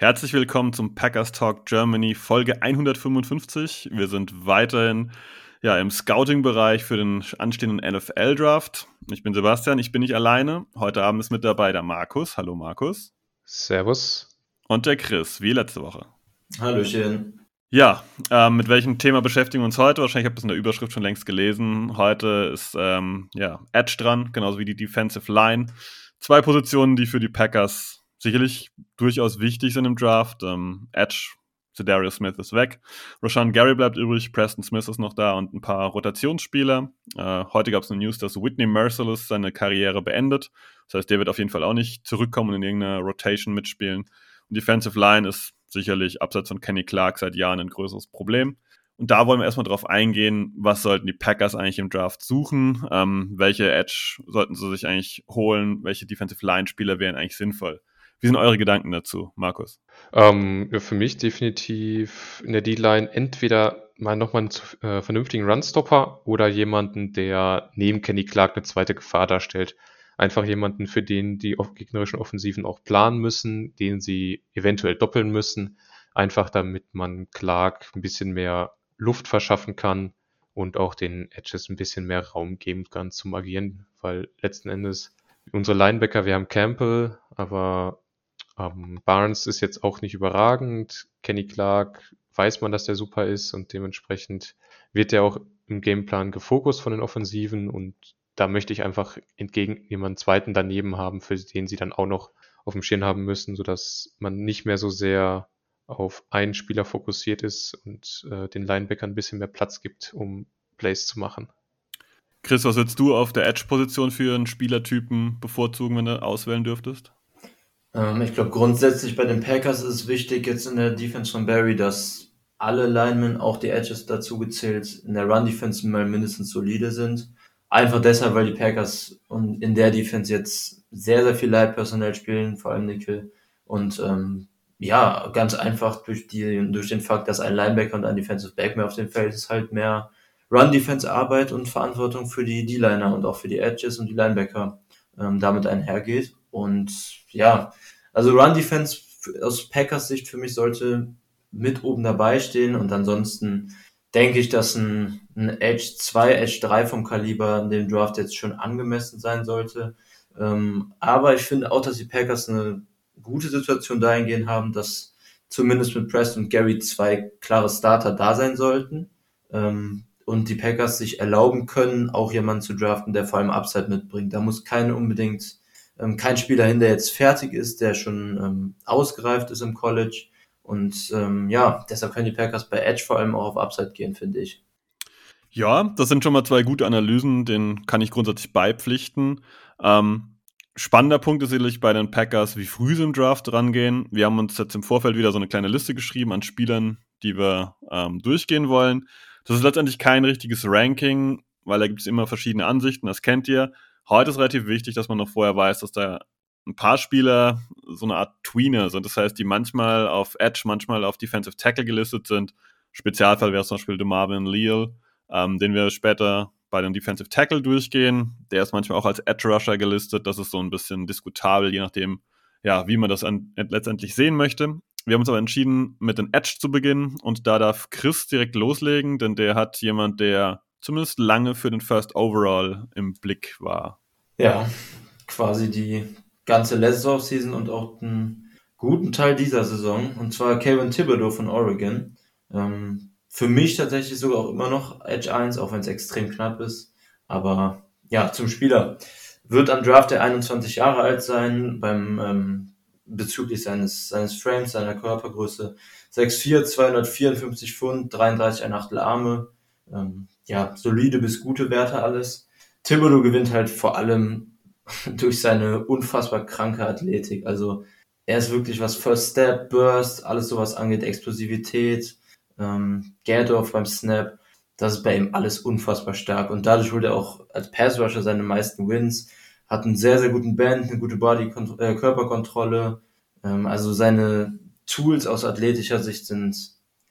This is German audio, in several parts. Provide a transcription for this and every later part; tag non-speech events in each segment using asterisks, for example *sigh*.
Herzlich willkommen zum Packers Talk Germany Folge 155. Wir sind weiterhin ja, im Scouting-Bereich für den anstehenden NFL-Draft. Ich bin Sebastian, ich bin nicht alleine. Heute Abend ist mit dabei der Markus. Hallo Markus. Servus. Und der Chris, wie letzte Woche. Hallöchen. Ja, ähm, mit welchem Thema beschäftigen wir uns heute? Wahrscheinlich habt ihr es in der Überschrift schon längst gelesen. Heute ist ähm, ja, Edge dran, genauso wie die Defensive Line. Zwei Positionen, die für die Packers sicherlich durchaus wichtig sind im Draft. Ähm, Edge, Darius Smith ist weg. Rashan Gary bleibt übrig, Preston Smith ist noch da und ein paar Rotationsspieler. Äh, heute gab es eine News, dass Whitney Merciless seine Karriere beendet. Das heißt, der wird auf jeden Fall auch nicht zurückkommen und in irgendeiner Rotation mitspielen. Und Defensive Line ist sicherlich abseits von Kenny Clark seit Jahren ein größeres Problem. Und da wollen wir erstmal drauf eingehen, was sollten die Packers eigentlich im Draft suchen, ähm, welche Edge sollten sie sich eigentlich holen, welche Defensive Line Spieler wären eigentlich sinnvoll. Wie sind eure Gedanken dazu, Markus? Ähm, für mich definitiv in der D-Line entweder mal nochmal einen äh, vernünftigen Runstopper oder jemanden, der neben Kenny Clark eine zweite Gefahr darstellt. Einfach jemanden, für den die gegnerischen Offensiven auch planen müssen, den sie eventuell doppeln müssen. Einfach damit man Clark ein bisschen mehr Luft verschaffen kann und auch den Edges ein bisschen mehr Raum geben kann zum Agieren, weil letzten Endes unsere Linebacker, wir haben Campbell, aber ähm, Barnes ist jetzt auch nicht überragend. Kenny Clark weiß man, dass der super ist und dementsprechend wird der auch im Gameplan gefokust von den Offensiven und da möchte ich einfach entgegen jemanden zweiten daneben haben, für den sie dann auch noch auf dem Schirm haben müssen, sodass man nicht mehr so sehr auf einen Spieler fokussiert ist und äh, den Linebackern ein bisschen mehr Platz gibt, um Plays zu machen. Chris, was würdest du auf der Edge-Position für einen Spielertypen bevorzugen, wenn du auswählen dürftest? Ähm, ich glaube, grundsätzlich bei den Packers ist es wichtig, jetzt in der Defense von Barry, dass alle Linemen, auch die Edges dazu gezählt, in der Run-Defense mal mindestens solide sind. Einfach deshalb, weil die Packers in der Defense jetzt sehr, sehr viel Leitpersonell spielen, vor allem Nickel. Und ähm, ja, ganz einfach durch, die, durch den Fakt, dass ein Linebacker und ein Defensive Back mehr auf dem Feld ist, halt mehr Run-Defense-Arbeit und Verantwortung für die D-Liner und auch für die Edges und die Linebacker ähm, damit einhergeht. Und ja, also Run Defense aus Packers Sicht für mich sollte mit oben dabei stehen und ansonsten denke ich, dass ein, ein Edge 2, Edge 3 vom Kaliber in dem Draft jetzt schon angemessen sein sollte. Ähm, aber ich finde auch, dass die Packers eine gute Situation dahingehend haben, dass zumindest mit Preston und Gary zwei klare Starter da sein sollten. Ähm, und die Packers sich erlauben können, auch jemanden zu draften, der vor allem Upside mitbringt. Da muss kein unbedingt ähm, kein Spieler hin, der jetzt fertig ist, der schon ähm, ausgereift ist im College. Und ähm, ja, deshalb können die Packers bei Edge vor allem auch auf Upside gehen, finde ich. Ja, das sind schon mal zwei gute Analysen, den kann ich grundsätzlich beipflichten. Ähm, spannender Punkt ist sicherlich bei den Packers, wie früh sie im Draft rangehen. Wir haben uns jetzt im Vorfeld wieder so eine kleine Liste geschrieben an Spielern, die wir ähm, durchgehen wollen. Das ist letztendlich kein richtiges Ranking, weil da gibt es immer verschiedene Ansichten, das kennt ihr. Heute ist relativ wichtig, dass man noch vorher weiß, dass da ein paar Spieler so eine Art Tweener sind. Das heißt, die manchmal auf Edge, manchmal auf Defensive Tackle gelistet sind. Spezialfall wäre zum Beispiel DeMarvin Leal, ähm, den wir später bei den Defensive Tackle durchgehen. Der ist manchmal auch als Edge Rusher gelistet. Das ist so ein bisschen diskutabel, je nachdem, ja, wie man das an, letztendlich sehen möchte. Wir haben uns aber entschieden, mit den Edge zu beginnen und da darf Chris direkt loslegen, denn der hat jemand, der zumindest lange für den First Overall im Blick war. Ja, quasi die ganze letzte Offseason und auch einen guten Teil dieser Saison. Und zwar Kevin Thibodeau von Oregon. Ähm, für mich tatsächlich sogar auch immer noch Edge 1, auch wenn es extrem knapp ist. Aber ja, zum Spieler. Wird am Draft der 21 Jahre alt sein, beim ähm, bezüglich seines, seines Frames, seiner Körpergröße. 6'4, 254 Pfund, 33 ein Achtel Arme. Ähm, ja, solide bis gute Werte alles. Thibodeau gewinnt halt vor allem *laughs* durch seine unfassbar kranke Athletik. Also er ist wirklich was First Step, Burst, alles sowas angeht, Explosivität, ähm, Gerdorf beim Snap, das ist bei ihm alles unfassbar stark. Und dadurch holt er auch als Pass Rusher seine meisten Wins, hat einen sehr, sehr guten Band, eine gute Body äh, Körperkontrolle. Ähm, also seine Tools aus athletischer Sicht sind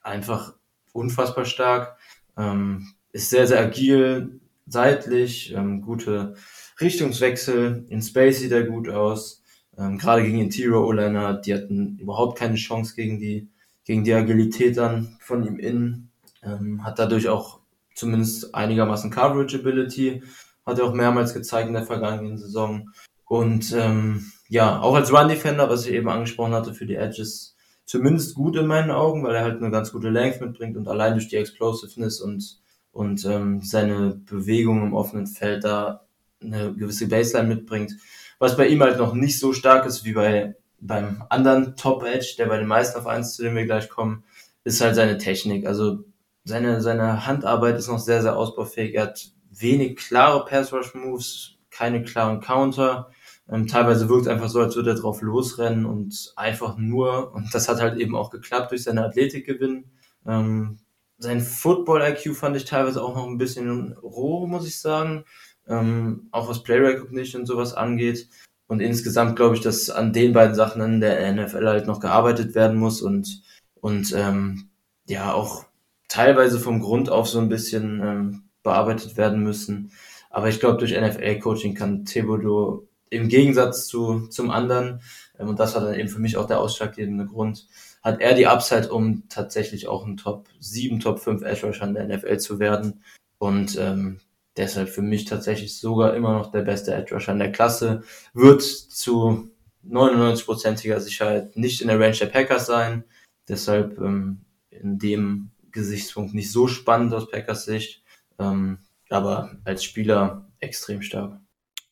einfach unfassbar stark. Ähm, ist sehr, sehr agil, seitlich, ähm, gute Richtungswechsel. In Space sieht er gut aus. Ähm, Gerade gegen Interior O-Liner, die hatten überhaupt keine Chance gegen die, gegen die Agilität dann von ihm innen. Ähm, hat dadurch auch zumindest einigermaßen Coverage Ability. Hat er auch mehrmals gezeigt in der vergangenen Saison. Und ähm, ja, auch als Run Defender, was ich eben angesprochen hatte für die Edges, zumindest gut in meinen Augen, weil er halt eine ganz gute Length mitbringt und allein durch die Explosiveness und und ähm, seine Bewegung im offenen Feld da eine gewisse Baseline mitbringt. Was bei ihm halt noch nicht so stark ist wie bei beim anderen Top Edge, der bei den meisten auf eins, zu dem wir gleich kommen, ist halt seine Technik. Also seine, seine Handarbeit ist noch sehr, sehr ausbaufähig. Er hat wenig klare Pass Rush Moves, keine klaren Counter. Ähm, teilweise wirkt es einfach so, als würde er drauf losrennen und einfach nur, und das hat halt eben auch geklappt durch seine Athletik gewinnen. Ähm, sein Football-IQ fand ich teilweise auch noch ein bisschen roh, muss ich sagen. Ähm, auch was Play Recognition und sowas angeht. Und insgesamt glaube ich, dass an den beiden Sachen in der NFL halt noch gearbeitet werden muss und, und ähm, ja auch teilweise vom Grund auf so ein bisschen ähm, bearbeitet werden müssen. Aber ich glaube, durch NFL-Coaching kann Thibodeau im Gegensatz zu, zum anderen, ähm, und das war dann eben für mich auch der ausschlaggebende Grund, hat er die Upside, um tatsächlich auch ein Top 7, Top 5 Edge Rusher in der NFL zu werden. Und ähm, deshalb für mich tatsächlich sogar immer noch der beste Edge Rusher in der Klasse. Wird zu 99%iger Sicherheit nicht in der Range der Packers sein. Deshalb ähm, in dem Gesichtspunkt nicht so spannend aus Packers Sicht. Ähm, aber als Spieler extrem stark.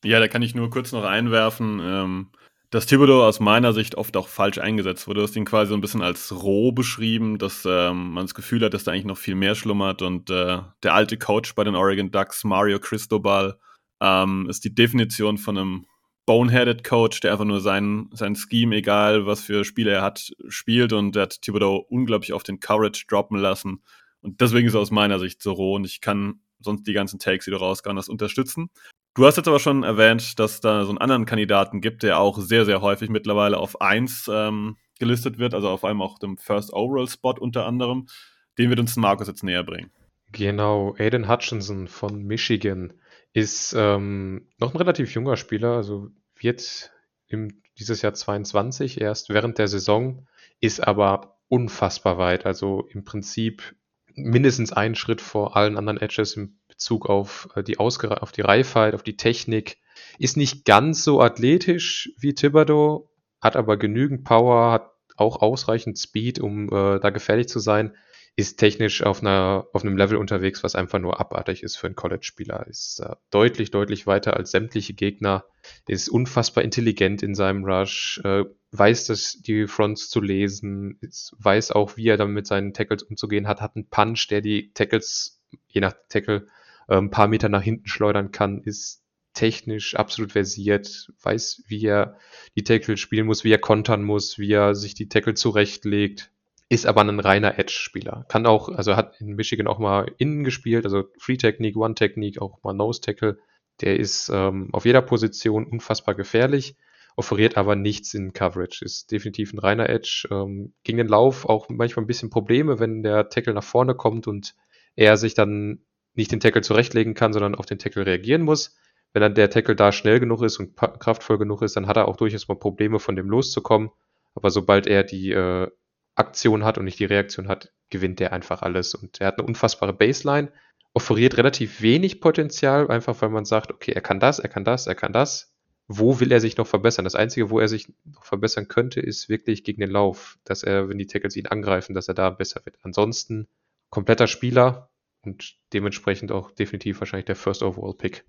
Ja, da kann ich nur kurz noch einwerfen. Ähm, dass Thibodeau aus meiner Sicht oft auch falsch eingesetzt wurde. Du hast ihn quasi so ein bisschen als roh beschrieben, dass ähm, man das Gefühl hat, dass da eigentlich noch viel mehr schlummert. Und äh, der alte Coach bei den Oregon Ducks, Mario Cristobal, ähm, ist die Definition von einem boneheaded Coach, der einfach nur sein, sein Scheme, egal was für Spiele er hat, spielt. Und der hat Thibodeau unglaublich auf den Courage droppen lassen. Und deswegen ist er aus meiner Sicht so roh. Und ich kann sonst die ganzen Takes, die du rausgehauen hast, unterstützen. Du hast jetzt aber schon erwähnt, dass da so einen anderen Kandidaten gibt, der auch sehr, sehr häufig mittlerweile auf 1 ähm, gelistet wird, also auf einem auch dem First Overall Spot unter anderem. Den wird uns Markus jetzt näher bringen. Genau, Aiden Hutchinson von Michigan ist ähm, noch ein relativ junger Spieler, also wird im, dieses Jahr 22 erst während der Saison, ist aber unfassbar weit. Also im Prinzip mindestens einen Schritt vor allen anderen Edges im Bezug auf äh, die, Ausgere auf die Reifheit, auf die Technik. Ist nicht ganz so athletisch wie Thibodeau, hat aber genügend Power, hat auch ausreichend Speed, um äh, da gefährlich zu sein. Ist technisch auf, einer, auf einem Level unterwegs, was einfach nur abartig ist für einen College-Spieler. Ist äh, deutlich, deutlich weiter als sämtliche Gegner. Ist unfassbar intelligent in seinem Rush. Äh, weiß das, die Fronts zu lesen. Ist, weiß auch, wie er dann mit seinen Tackles umzugehen hat. Hat einen Punch, der die Tackles, je nach Tackle, ein paar Meter nach hinten schleudern kann, ist technisch absolut versiert, weiß, wie er die Tackle spielen muss, wie er kontern muss, wie er sich die Tackle zurechtlegt, ist aber ein reiner Edge-Spieler. Kann auch, also hat in Michigan auch mal innen gespielt, also Free-Technik, One-Technik, auch mal Nose-Tackle. Der ist ähm, auf jeder Position unfassbar gefährlich, offeriert aber nichts in Coverage, ist definitiv ein reiner Edge. Ähm, gegen den Lauf auch manchmal ein bisschen Probleme, wenn der Tackle nach vorne kommt und er sich dann nicht den Tackle zurechtlegen kann, sondern auf den Tackle reagieren muss. Wenn dann der Tackle da schnell genug ist und kraftvoll genug ist, dann hat er auch durchaus mal Probleme, von dem loszukommen. Aber sobald er die äh, Aktion hat und nicht die Reaktion hat, gewinnt er einfach alles. Und er hat eine unfassbare Baseline, offeriert relativ wenig Potenzial, einfach weil man sagt, okay, er kann das, er kann das, er kann das. Wo will er sich noch verbessern? Das Einzige, wo er sich noch verbessern könnte, ist wirklich gegen den Lauf, dass er, wenn die Tackles ihn angreifen, dass er da besser wird. Ansonsten kompletter Spieler, und dementsprechend auch definitiv wahrscheinlich der First Overall Pick.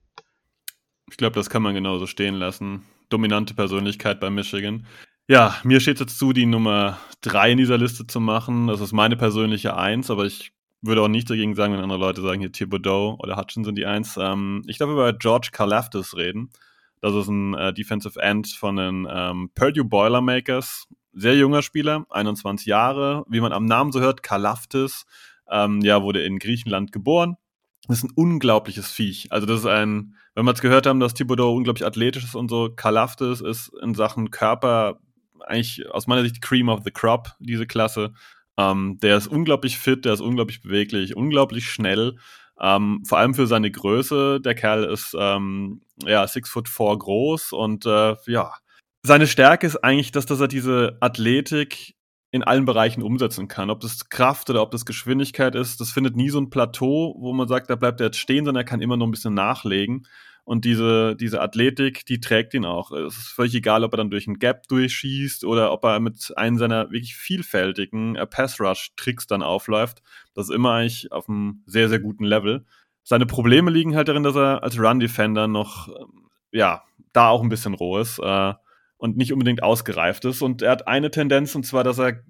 Ich glaube, das kann man genauso stehen lassen. Dominante Persönlichkeit bei Michigan. Ja, mir steht jetzt zu, die Nummer 3 in dieser Liste zu machen. Das ist meine persönliche 1, aber ich würde auch nicht dagegen sagen, wenn andere Leute sagen, hier Thibodeau oder Hutchinson die 1. Ähm, ich darf über George Karlaftis reden. Das ist ein äh, Defensive End von den ähm, Purdue Boilermakers. Sehr junger Spieler, 21 Jahre. Wie man am Namen so hört, Kalaftis. Ähm, ja, wurde in Griechenland geboren. Das ist ein unglaubliches Viech. Also das ist ein, wenn wir es gehört haben, dass Thibodeau unglaublich athletisch ist und so, Kalaftis ist in Sachen Körper eigentlich aus meiner Sicht Cream of the Crop, diese Klasse. Ähm, der ist unglaublich fit, der ist unglaublich beweglich, unglaublich schnell. Ähm, vor allem für seine Größe. Der Kerl ist ähm, ja six foot four groß und äh, ja, seine Stärke ist eigentlich, dass, dass er diese Athletik in allen Bereichen umsetzen kann. Ob das Kraft oder ob das Geschwindigkeit ist, das findet nie so ein Plateau, wo man sagt, da bleibt er jetzt stehen, sondern er kann immer noch ein bisschen nachlegen. Und diese, diese Athletik, die trägt ihn auch. Es ist völlig egal, ob er dann durch einen Gap durchschießt oder ob er mit einem seiner wirklich vielfältigen äh, Pass-Rush-Tricks dann aufläuft. Das ist immer eigentlich auf einem sehr, sehr guten Level. Seine Probleme liegen halt darin, dass er als Run-Defender noch, ähm, ja, da auch ein bisschen roh ist äh, und nicht unbedingt ausgereift ist. Und er hat eine Tendenz, und zwar, dass er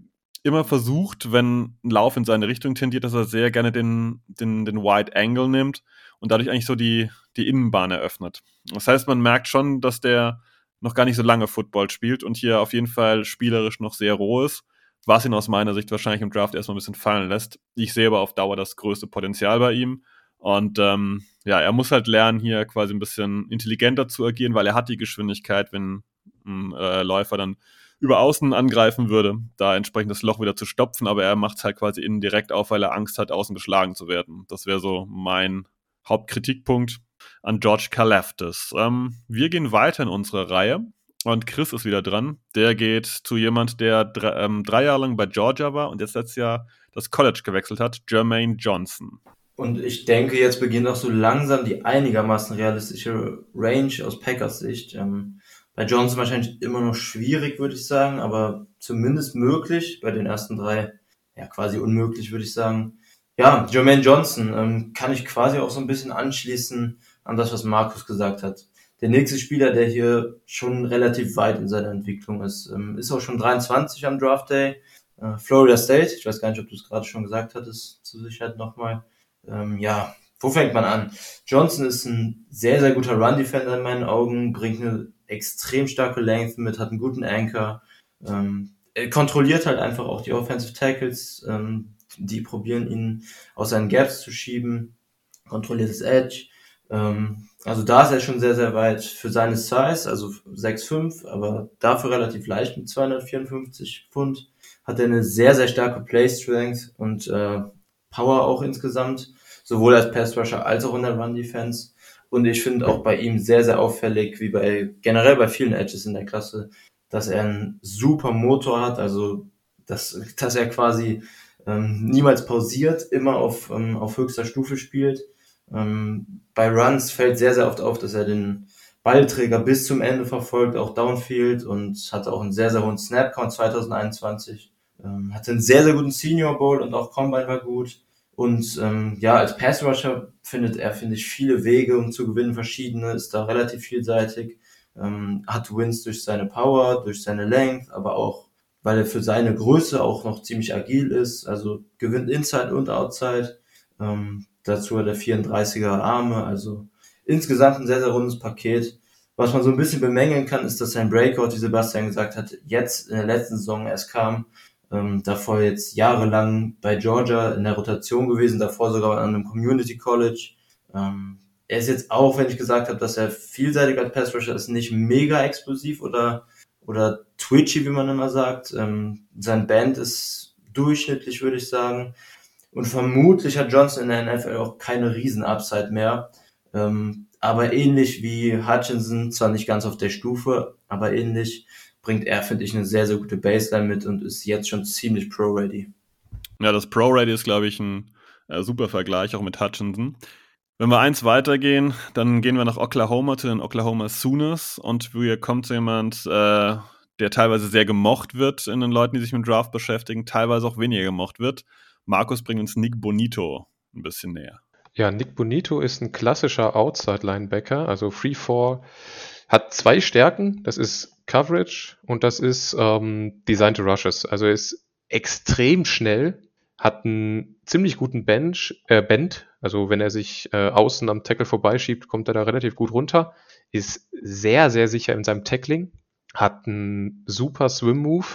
immer versucht, wenn ein Lauf in seine Richtung tendiert, dass er sehr gerne den, den, den Wide Angle nimmt und dadurch eigentlich so die, die Innenbahn eröffnet. Das heißt, man merkt schon, dass der noch gar nicht so lange Football spielt und hier auf jeden Fall spielerisch noch sehr roh ist, was ihn aus meiner Sicht wahrscheinlich im Draft erstmal ein bisschen fallen lässt. Ich sehe aber auf Dauer das größte Potenzial bei ihm. Und ähm, ja, er muss halt lernen, hier quasi ein bisschen intelligenter zu agieren, weil er hat die Geschwindigkeit, wenn ein äh, Läufer dann über außen angreifen würde, da entsprechend das Loch wieder zu stopfen, aber er macht es halt quasi innen direkt auf, weil er Angst hat, außen geschlagen zu werden. Das wäre so mein Hauptkritikpunkt an George Kalafdis. Ähm, wir gehen weiter in unsere Reihe und Chris ist wieder dran. Der geht zu jemand, der drei, ähm, drei Jahre lang bei Georgia war und jetzt letztes Jahr das College gewechselt hat, Jermaine Johnson. Und ich denke, jetzt beginnt auch so langsam die einigermaßen realistische Range aus Packers Sicht. Ähm, bei Johnson wahrscheinlich immer noch schwierig, würde ich sagen, aber zumindest möglich. Bei den ersten drei, ja, quasi unmöglich, würde ich sagen. Ja, Jermaine Johnson ähm, kann ich quasi auch so ein bisschen anschließen an das, was Markus gesagt hat. Der nächste Spieler, der hier schon relativ weit in seiner Entwicklung ist, ähm, ist auch schon 23 am Draft Day. Äh, Florida State, ich weiß gar nicht, ob du es gerade schon gesagt hattest, zur Sicherheit nochmal. Ähm, ja, wo fängt man an? Johnson ist ein sehr, sehr guter Run-Defender in meinen Augen, bringt eine extrem starke Length mit, hat einen guten Anchor, ähm, er kontrolliert halt einfach auch die Offensive Tackles, ähm, die probieren ihn aus seinen Gaps zu schieben, kontrolliert das Edge. Ähm, also da ist er schon sehr, sehr weit für seine Size, also 6'5, aber dafür relativ leicht mit 254 Pfund. Hat er eine sehr, sehr starke Play Strength und äh, Power auch insgesamt, sowohl als Pass Rusher als auch in der Run Defense. Und ich finde auch bei ihm sehr, sehr auffällig, wie bei generell bei vielen Edges in der Klasse, dass er einen super Motor hat, also dass, dass er quasi ähm, niemals pausiert, immer auf, ähm, auf höchster Stufe spielt. Ähm, bei Runs fällt sehr, sehr oft auf, dass er den Ballträger bis zum Ende verfolgt, auch Downfield und hatte auch einen sehr, sehr hohen Snap-Count 2021. Ähm, hatte einen sehr, sehr guten Senior Bowl und auch Combine war gut. Und ähm, ja, als Pass-Rusher findet er, finde ich, viele Wege, um zu gewinnen, verschiedene, ist da relativ vielseitig, ähm, hat Wins durch seine Power, durch seine Length, aber auch, weil er für seine Größe auch noch ziemlich agil ist, also gewinnt Inside und Outside. Ähm, dazu hat er 34er Arme, also insgesamt ein sehr, sehr rundes Paket. Was man so ein bisschen bemängeln kann, ist, dass sein Breakout, wie Sebastian gesagt hat, jetzt in der letzten Saison erst kam, ähm, davor jetzt jahrelang bei Georgia in der Rotation gewesen, davor sogar an einem Community College. Ähm, er ist jetzt auch, wenn ich gesagt habe, dass er vielseitig als Pass Rusher ist, nicht mega explosiv oder, oder twitchy, wie man immer sagt. Ähm, sein Band ist durchschnittlich, würde ich sagen. Und vermutlich hat Johnson in der NFL auch keine Riesen-Upside mehr. Ähm, aber ähnlich wie Hutchinson, zwar nicht ganz auf der Stufe, aber ähnlich, bringt er, finde ich, eine sehr, sehr gute Baseline mit und ist jetzt schon ziemlich Pro-Ready. Ja, das Pro-Ready ist, glaube ich, ein äh, super Vergleich, auch mit Hutchinson. Wenn wir eins weitergehen, dann gehen wir nach Oklahoma zu den Oklahoma Sooners und hier kommt jemand, äh, der teilweise sehr gemocht wird in den Leuten, die sich mit Draft beschäftigen, teilweise auch weniger gemocht wird. Markus bringt uns Nick Bonito ein bisschen näher. Ja, Nick Bonito ist ein klassischer Outside-Linebacker, also Free-Fall, hat zwei Stärken. Das ist Coverage und das ist ähm, Designed Rushes. Also er ist extrem schnell, hat einen ziemlich guten Bench, äh, Bend, Also wenn er sich äh, außen am Tackle vorbeischiebt, kommt er da relativ gut runter. Ist sehr, sehr sicher in seinem Tackling. Hat einen super Swim-Move,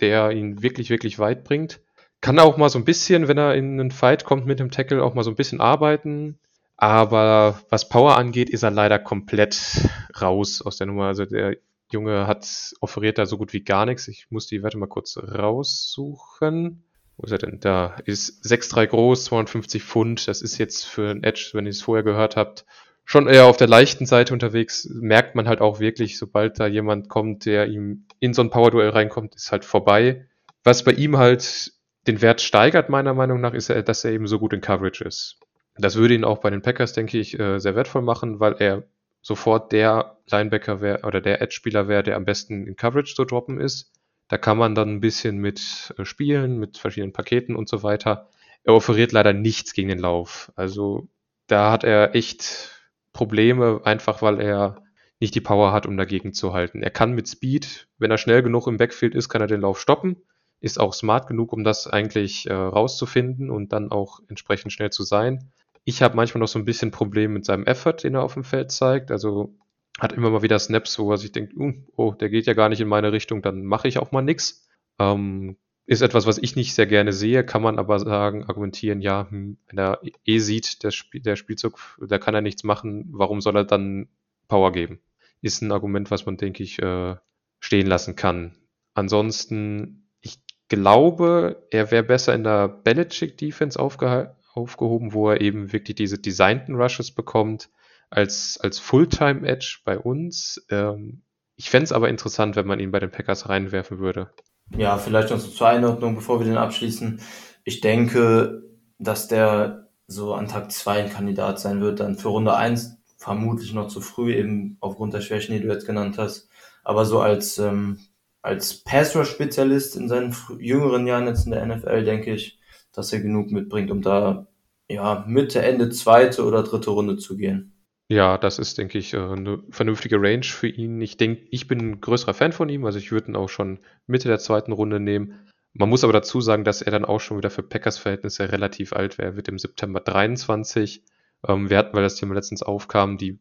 der ihn wirklich, wirklich weit bringt. Kann auch mal so ein bisschen, wenn er in einen Fight kommt mit dem Tackle, auch mal so ein bisschen arbeiten. Aber was Power angeht, ist er leider komplett raus aus der Nummer. Also der Junge hat offeriert da so gut wie gar nichts. Ich muss die Werte mal kurz raussuchen. Wo ist er denn? Da ist 6'3 groß, 250 Pfund. Das ist jetzt für ein Edge, wenn ihr es vorher gehört habt, schon eher auf der leichten Seite unterwegs. Merkt man halt auch wirklich, sobald da jemand kommt, der ihm in so ein Power-Duell reinkommt, ist halt vorbei. Was bei ihm halt den Wert steigert, meiner Meinung nach, ist, dass er eben so gut in Coverage ist. Das würde ihn auch bei den Packers, denke ich, äh, sehr wertvoll machen, weil er sofort der Linebacker wäre oder der Edge-Spieler wäre, der am besten in Coverage zu droppen ist. Da kann man dann ein bisschen mit äh, spielen, mit verschiedenen Paketen und so weiter. Er offeriert leider nichts gegen den Lauf. Also da hat er echt Probleme, einfach weil er nicht die Power hat, um dagegen zu halten. Er kann mit Speed, wenn er schnell genug im Backfield ist, kann er den Lauf stoppen. Ist auch smart genug, um das eigentlich äh, rauszufinden und dann auch entsprechend schnell zu sein. Ich habe manchmal noch so ein bisschen Problem mit seinem Effort, den er auf dem Feld zeigt. Also hat immer mal wieder Snaps, wo er sich denkt, uh, oh, der geht ja gar nicht in meine Richtung, dann mache ich auch mal nix. Ähm, ist etwas, was ich nicht sehr gerne sehe, kann man aber sagen, argumentieren, ja, hm, wenn er eh sieht, der, Spiel, der Spielzug, da kann er nichts machen, warum soll er dann Power geben? Ist ein Argument, was man, denke ich, äh, stehen lassen kann. Ansonsten, ich glaube, er wäre besser in der Belichick-Defense aufgehalten aufgehoben, wo er eben wirklich diese designten Rushes bekommt, als, als Fulltime-Edge bei uns. Ähm, ich fände es aber interessant, wenn man ihn bei den Packers reinwerfen würde. Ja, vielleicht noch so zur Einordnung, bevor wir den abschließen. Ich denke, dass der so an Tag 2 ein Kandidat sein wird, dann für Runde 1 vermutlich noch zu früh, eben aufgrund der Schwächen, die du jetzt genannt hast. Aber so als, ähm, als Pass-Rush-Spezialist in seinen jüngeren Jahren jetzt in der NFL, denke ich, dass er genug mitbringt, um da ja, Mitte, Ende zweite oder dritte Runde zu gehen. Ja, das ist, denke ich, äh, eine vernünftige Range für ihn. Ich denke, ich bin ein größerer Fan von ihm, also ich würde ihn auch schon Mitte der zweiten Runde nehmen. Man muss aber dazu sagen, dass er dann auch schon wieder für Packers-Verhältnisse relativ alt wäre. Er wird im September 23. Ähm, wir hatten, weil das Thema letztens aufkam, die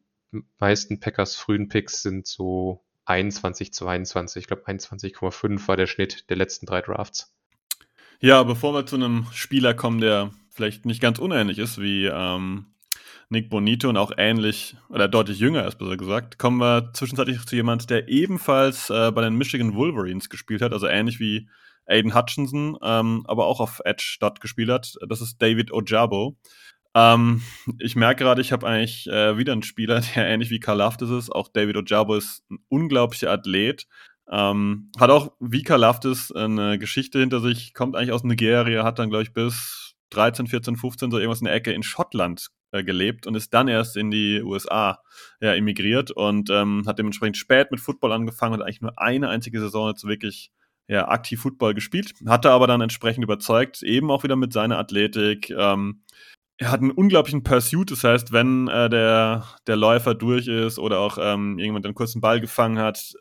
meisten Packers frühen Picks sind so 21, 22. Ich glaube, 21,5 war der Schnitt der letzten drei Drafts. Ja, bevor wir zu einem Spieler kommen, der vielleicht nicht ganz unähnlich ist wie ähm, Nick Bonito und auch ähnlich oder deutlich jünger ist, besser gesagt, kommen wir zwischenzeitlich zu jemand, der ebenfalls äh, bei den Michigan Wolverines gespielt hat, also ähnlich wie Aiden Hutchinson, ähm, aber auch auf Edge dort gespielt hat. Das ist David Ojabo. Ähm, ich merke gerade, ich habe eigentlich äh, wieder einen Spieler, *laughs* der ähnlich wie Karl Laftis ist. Auch David Ojabo ist ein unglaublicher Athlet. Ähm, hat auch Vika Laftis eine Geschichte hinter sich, kommt eigentlich aus Nigeria, hat dann, glaube ich, bis 13, 14, 15 so irgendwas in der Ecke in Schottland äh, gelebt und ist dann erst in die USA ja, emigriert und ähm, hat dementsprechend spät mit Football angefangen und eigentlich nur eine einzige Saison jetzt wirklich ja, aktiv Football gespielt, hatte aber dann entsprechend überzeugt, eben auch wieder mit seiner Athletik. Ähm, er hat einen unglaublichen Pursuit, das heißt, wenn äh, der, der Läufer durch ist oder auch ähm, irgendjemand einen kurzen Ball gefangen hat,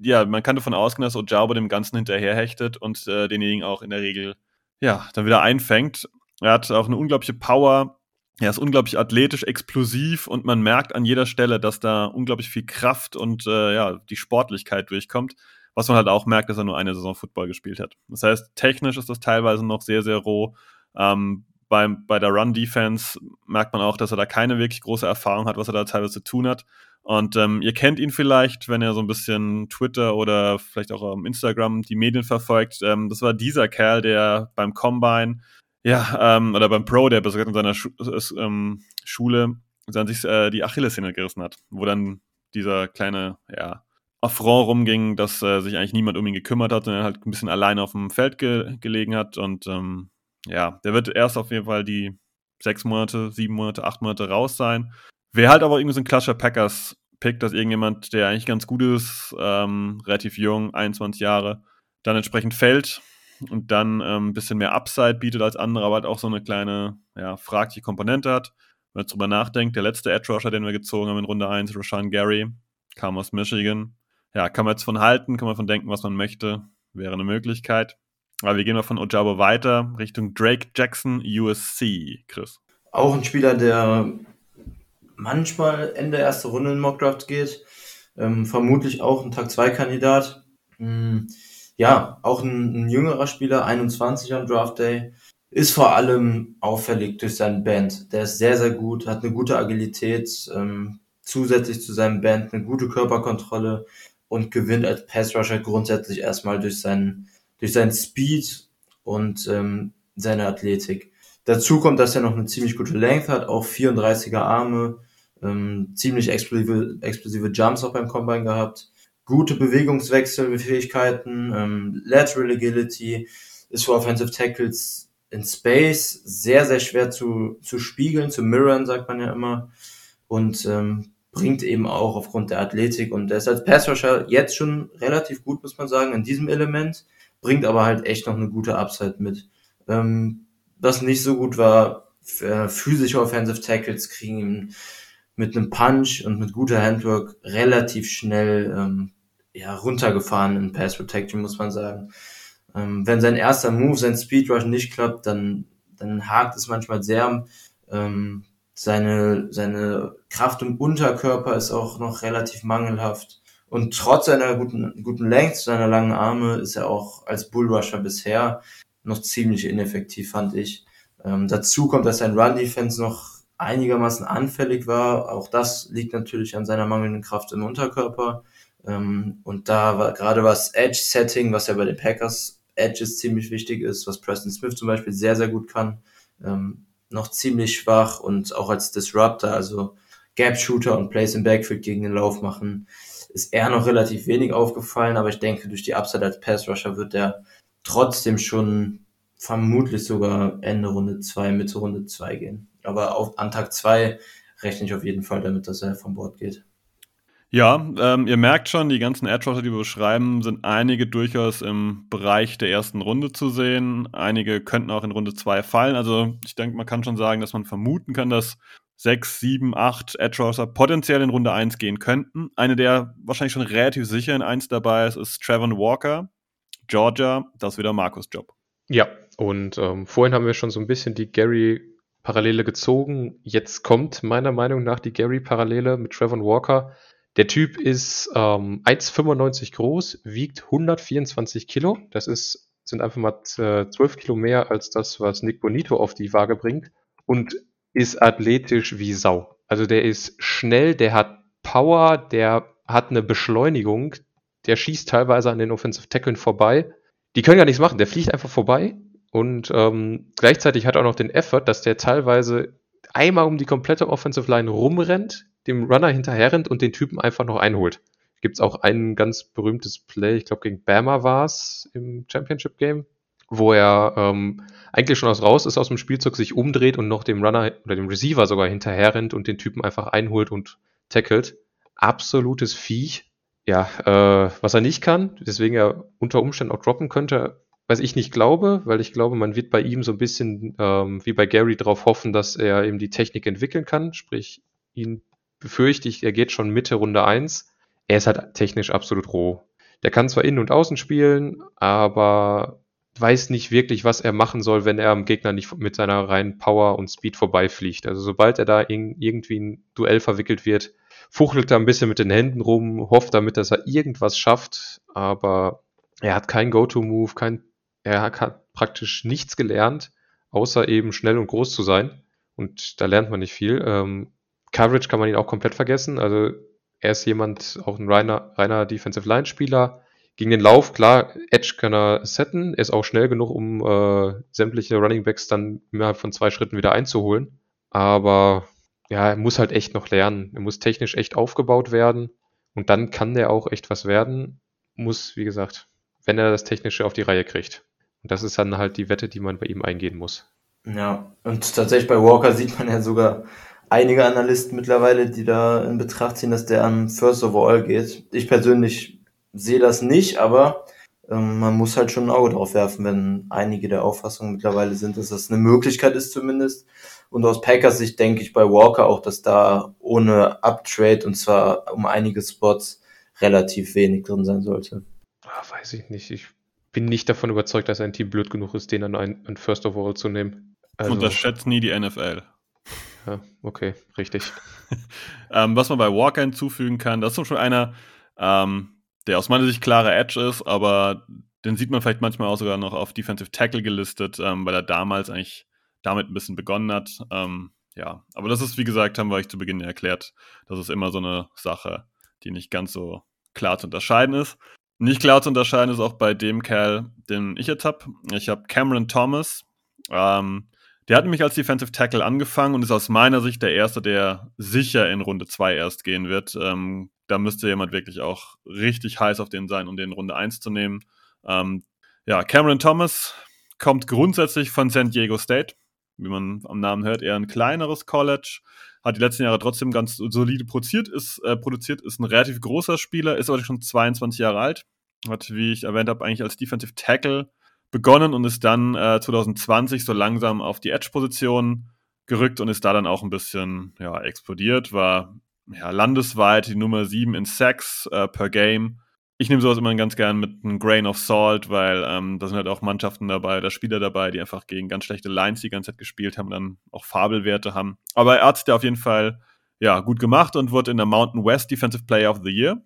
ja, man kann davon ausgehen, dass Ojabo dem Ganzen hinterherhechtet und äh, denjenigen auch in der Regel, ja, dann wieder einfängt. Er hat auch eine unglaubliche Power. Er ist unglaublich athletisch, explosiv und man merkt an jeder Stelle, dass da unglaublich viel Kraft und äh, ja, die Sportlichkeit durchkommt. Was man halt auch merkt, dass er nur eine Saison Football gespielt hat. Das heißt, technisch ist das teilweise noch sehr, sehr roh. Ähm, beim, bei der Run-Defense merkt man auch, dass er da keine wirklich große Erfahrung hat, was er da teilweise zu tun hat. Und ähm, ihr kennt ihn vielleicht, wenn er so ein bisschen Twitter oder vielleicht auch Instagram die Medien verfolgt. Ähm, das war dieser Kerl, der beim Combine, ja, ähm, oder beim Pro, der besser in seiner Schu ähm, Schule dann sich äh, die Achillessehne gerissen hat, wo dann dieser kleine, ja, Affront rumging, dass äh, sich eigentlich niemand um ihn gekümmert hat, sondern er halt ein bisschen alleine auf dem Feld ge gelegen hat. Und ähm, ja, der wird erst auf jeden Fall die sechs Monate, sieben Monate, acht Monate raus sein. Wäre halt aber irgendwie so ein klassischer Packers-Pick, dass irgendjemand, der eigentlich ganz gut ist, ähm, relativ jung, 21 Jahre, dann entsprechend fällt und dann ähm, ein bisschen mehr Upside bietet als andere, aber halt auch so eine kleine, ja, fragliche Komponente hat. Wenn man jetzt drüber nachdenkt, der letzte Edge Rusher, den wir gezogen haben in Runde 1, Rashawn Gary, kam aus Michigan. Ja, kann man jetzt von halten, kann man von denken, was man möchte, wäre eine Möglichkeit. Aber wir gehen mal von Ojabo weiter Richtung Drake Jackson, USC, Chris. auch ein Spieler, der manchmal Ende erste Runde in Mockdraft geht. Ähm, vermutlich auch ein Tag 2 Kandidat. Mhm. Ja, auch ein, ein, jüngerer Spieler, 21 am Draft Day, ist vor allem auffällig durch seinen Band. Der ist sehr, sehr gut, hat eine gute Agilität, ähm, zusätzlich zu seinem Band eine gute Körperkontrolle und gewinnt als Pass Rusher grundsätzlich erstmal durch seinen, durch seinen Speed und ähm, seine Athletik. Dazu kommt, dass er noch eine ziemlich gute Length hat, auch 34er Arme, ähm, ziemlich explosive, explosive Jumps auch beim Combine gehabt, gute Bewegungswechselfähigkeiten, ähm, Lateral Agility, ist für Offensive Tackles in Space sehr, sehr schwer zu, zu spiegeln, zu mirrorn, sagt man ja immer. Und ähm, bringt eben auch aufgrund der Athletik und der ist als Passrusher jetzt schon relativ gut, muss man sagen, in diesem Element, bringt aber halt echt noch eine gute Upside mit. Ähm, was nicht so gut war, äh, physische Offensive Tackles kriegen mit einem Punch und mit guter Handwork relativ schnell ähm, ja, runtergefahren in Pass Protection, muss man sagen. Ähm, wenn sein erster Move, sein Speed Rush nicht klappt, dann, dann hakt es manchmal sehr. Ähm, seine, seine Kraft im Unterkörper ist auch noch relativ mangelhaft. Und trotz seiner guten, guten Length, seiner langen Arme, ist er auch als Bullrusher bisher noch ziemlich ineffektiv, fand ich. Ähm, dazu kommt, dass sein Run-Defense noch einigermaßen anfällig war. Auch das liegt natürlich an seiner mangelnden Kraft im Unterkörper. Ähm, und da war gerade was Edge-Setting, was ja bei den Packers Edges ziemlich wichtig ist, was Preston Smith zum Beispiel sehr, sehr gut kann, ähm, noch ziemlich schwach und auch als Disruptor, also Gap-Shooter und Place in Backfield gegen den Lauf machen, ist er noch relativ wenig aufgefallen, aber ich denke, durch die Upside als Pass-Rusher wird er trotzdem schon vermutlich sogar Ende Runde 2, Mitte Runde 2 gehen. Aber auf, an Tag 2 rechne ich auf jeden Fall damit, dass er vom Bord geht. Ja, ähm, ihr merkt schon, die ganzen Edge die wir beschreiben, sind einige durchaus im Bereich der ersten Runde zu sehen. Einige könnten auch in Runde 2 fallen. Also ich denke, man kann schon sagen, dass man vermuten kann, dass sechs, sieben, acht Edge potenziell in Runde 1 gehen könnten. Eine, der wahrscheinlich schon relativ sicher in 1 dabei ist, ist Trevor Walker, Georgia. Das ist wieder Markus Job. Ja, und ähm, vorhin haben wir schon so ein bisschen die Gary-Parallele gezogen. Jetzt kommt meiner Meinung nach die Gary-Parallele mit Trevor Walker. Der Typ ist ähm, 1,95 groß, wiegt 124 Kilo. Das ist, sind einfach mal äh, 12 Kilo mehr als das, was Nick Bonito auf die Waage bringt. Und ist athletisch wie Sau. Also der ist schnell, der hat Power, der hat eine Beschleunigung, der schießt teilweise an den Offensive Tackeln vorbei. Die können gar nichts machen, der fliegt einfach vorbei und ähm, gleichzeitig hat er auch noch den Effort, dass der teilweise einmal um die komplette Offensive Line rumrennt, dem Runner hinterherrennt und den Typen einfach noch einholt. Gibt es auch ein ganz berühmtes Play, ich glaube gegen Bama war es im Championship Game, wo er ähm, eigentlich schon aus raus ist aus dem Spielzug, sich umdreht und noch dem Runner oder dem Receiver sogar hinterherrennt und den Typen einfach einholt und tackelt. Absolutes Viech. Ja, äh, was er nicht kann, deswegen er unter Umständen auch droppen könnte, was ich nicht glaube, weil ich glaube, man wird bei ihm so ein bisschen ähm, wie bei Gary darauf hoffen, dass er eben die Technik entwickeln kann. Sprich, ihn befürchte ich, er geht schon Mitte Runde 1. Er ist halt technisch absolut roh. Der kann zwar innen und außen spielen, aber weiß nicht wirklich, was er machen soll, wenn er am Gegner nicht mit seiner reinen Power und Speed vorbeifliegt. Also sobald er da in, irgendwie ein Duell verwickelt wird, fuchtelt er ein bisschen mit den Händen rum, hofft damit, dass er irgendwas schafft, aber er hat keinen Go-To-Move, kein, er hat praktisch nichts gelernt, außer eben schnell und groß zu sein. Und da lernt man nicht viel. Ähm, Coverage kann man ihn auch komplett vergessen. Also er ist jemand, auch ein reiner, reiner Defensive Line Spieler. Gegen den Lauf, klar, Edge kann er setten. Er ist auch schnell genug, um äh, sämtliche Running Backs dann innerhalb von zwei Schritten wieder einzuholen. Aber ja, er muss halt echt noch lernen. Er muss technisch echt aufgebaut werden. Und dann kann der auch echt was werden. Muss, wie gesagt, wenn er das Technische auf die Reihe kriegt. Und das ist dann halt die Wette, die man bei ihm eingehen muss. Ja, und tatsächlich bei Walker sieht man ja sogar einige Analysten mittlerweile, die da in Betracht ziehen, dass der an First of All geht. Ich persönlich sehe das nicht, aber ähm, man muss halt schon ein Auge drauf werfen, wenn einige der Auffassung mittlerweile sind, dass das eine Möglichkeit ist zumindest. Und aus Packers Sicht denke ich bei Walker auch, dass da ohne Uptrade und zwar um einige Spots relativ wenig drin sein sollte. Ach, weiß ich nicht. Ich bin nicht davon überzeugt, dass ein Team blöd genug ist, den an, ein, an First of All zu nehmen. Also, Unterschätzt nie die NFL. Ja, okay, richtig. *laughs* ähm, was man bei Walker hinzufügen kann, das ist schon einer, ähm, der aus meiner Sicht klarer Edge ist, aber den sieht man vielleicht manchmal auch sogar noch auf Defensive Tackle gelistet, ähm, weil er damals eigentlich damit ein bisschen begonnen hat. Ähm, ja, aber das ist, wie gesagt, haben wir euch zu Beginn erklärt, das ist immer so eine Sache, die nicht ganz so klar zu unterscheiden ist. Nicht klar zu unterscheiden ist auch bei dem Kerl, den ich jetzt habe. Ich habe Cameron Thomas. Ähm, der hat nämlich als Defensive Tackle angefangen und ist aus meiner Sicht der Erste, der sicher in Runde 2 erst gehen wird. Ähm, da müsste jemand wirklich auch richtig heiß auf den sein, um den in Runde 1 zu nehmen. Ähm, ja, Cameron Thomas kommt grundsätzlich von San Diego State wie man am Namen hört, eher ein kleineres College. Hat die letzten Jahre trotzdem ganz solide produziert, ist, äh, produziert, ist ein relativ großer Spieler, ist aber schon 22 Jahre alt. Hat, wie ich erwähnt habe, eigentlich als Defensive Tackle begonnen und ist dann äh, 2020 so langsam auf die Edge-Position gerückt und ist da dann auch ein bisschen ja, explodiert, war ja, landesweit die Nummer 7 in Sacks äh, per Game ich nehme sowas immer ganz gern mit einem Grain of Salt, weil ähm, da sind halt auch Mannschaften dabei oder Spieler dabei, die einfach gegen ganz schlechte Lines die ganze Zeit gespielt haben, dann auch Fabelwerte haben. Aber er hat sich da auf jeden Fall ja, gut gemacht und wurde in der Mountain West Defensive Player of the Year.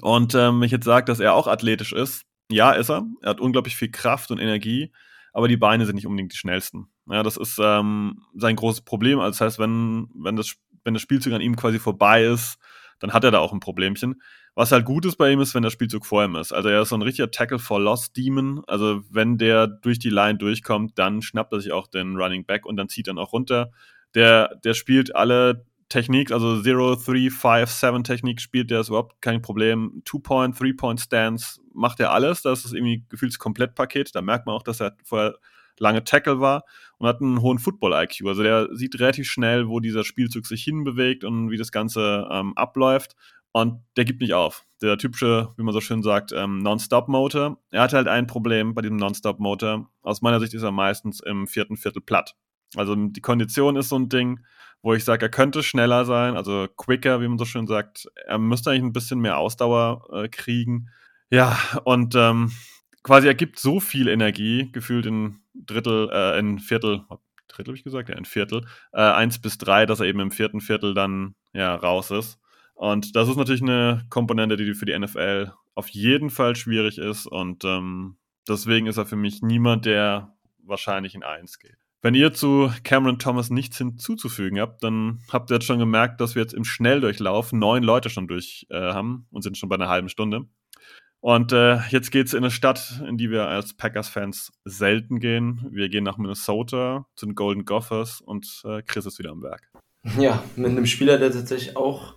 Und ähm, ich jetzt sage, dass er auch athletisch ist, ja, ist er. Er hat unglaublich viel Kraft und Energie, aber die Beine sind nicht unbedingt die schnellsten. Ja, das ist ähm, sein großes Problem. Also das heißt, wenn, wenn, das, wenn das Spielzug an ihm quasi vorbei ist, dann hat er da auch ein Problemchen. Was halt gut ist bei ihm ist, wenn der Spielzug vor ihm ist. Also er ist so ein richtiger Tackle for Loss Demon. Also wenn der durch die Line durchkommt, dann schnappt er sich auch den Running Back und dann zieht er auch runter. Der, der spielt alle Technik, also 0, 3, 5, 7 Technik spielt der ist überhaupt kein Problem. Two-Point, Three-Point Stance macht er alles. Das ist irgendwie gefühlt das Komplettpaket. Da merkt man auch, dass er vorher lange Tackle war und hat einen hohen Football-IQ. Also der sieht relativ schnell, wo dieser Spielzug sich hinbewegt und wie das Ganze ähm, abläuft. Und der gibt nicht auf. Der typische, wie man so schön sagt, ähm, Non-Stop-Motor. Er hat halt ein Problem bei diesem Non-Stop-Motor. Aus meiner Sicht ist er meistens im vierten Viertel platt. Also die Kondition ist so ein Ding, wo ich sage, er könnte schneller sein, also quicker, wie man so schön sagt. Er müsste eigentlich ein bisschen mehr Ausdauer äh, kriegen. Ja, und ähm, quasi er gibt so viel Energie, gefühlt in Drittel, äh, in Viertel, Drittel habe ich gesagt, ja, in Viertel, äh, eins bis drei, dass er eben im vierten Viertel dann ja raus ist. Und das ist natürlich eine Komponente, die für die NFL auf jeden Fall schwierig ist. Und ähm, deswegen ist er für mich niemand, der wahrscheinlich in 1 geht. Wenn ihr zu Cameron Thomas nichts hinzuzufügen habt, dann habt ihr jetzt schon gemerkt, dass wir jetzt im Schnelldurchlauf neun Leute schon durch äh, haben und sind schon bei einer halben Stunde. Und äh, jetzt geht es in eine Stadt, in die wir als Packers-Fans selten gehen. Wir gehen nach Minnesota zu den Golden Gophers und äh, Chris ist wieder am Werk. Ja, mit einem Spieler, der tatsächlich auch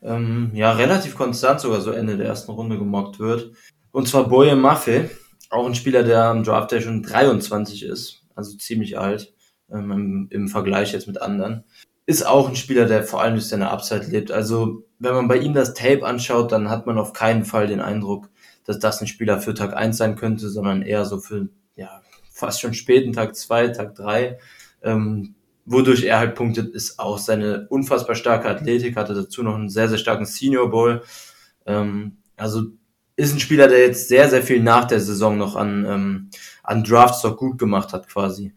ähm, ja, relativ konstant sogar so Ende der ersten Runde gemockt wird. Und zwar Boye Maffei, auch ein Spieler, der am Draft Day schon 23 ist, also ziemlich alt ähm, im, im Vergleich jetzt mit anderen. Ist auch ein Spieler, der vor allem durch seine Upside lebt. Also wenn man bei ihm das Tape anschaut, dann hat man auf keinen Fall den Eindruck, dass das ein Spieler für Tag 1 sein könnte, sondern eher so für ja, fast schon späten Tag 2, Tag 3. Ähm, wodurch er halt punktet, ist auch seine unfassbar starke Athletik, hatte dazu noch einen sehr, sehr starken Senior Bowl. Ähm, also ist ein Spieler, der jetzt sehr, sehr viel nach der Saison noch an, ähm, an Draftstock gut gemacht hat quasi.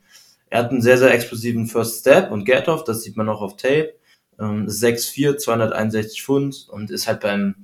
Er hat einen sehr, sehr explosiven First Step und Get-Off, das sieht man auch auf Tape. Ähm, 6'4, 261 Pfund und ist halt beim,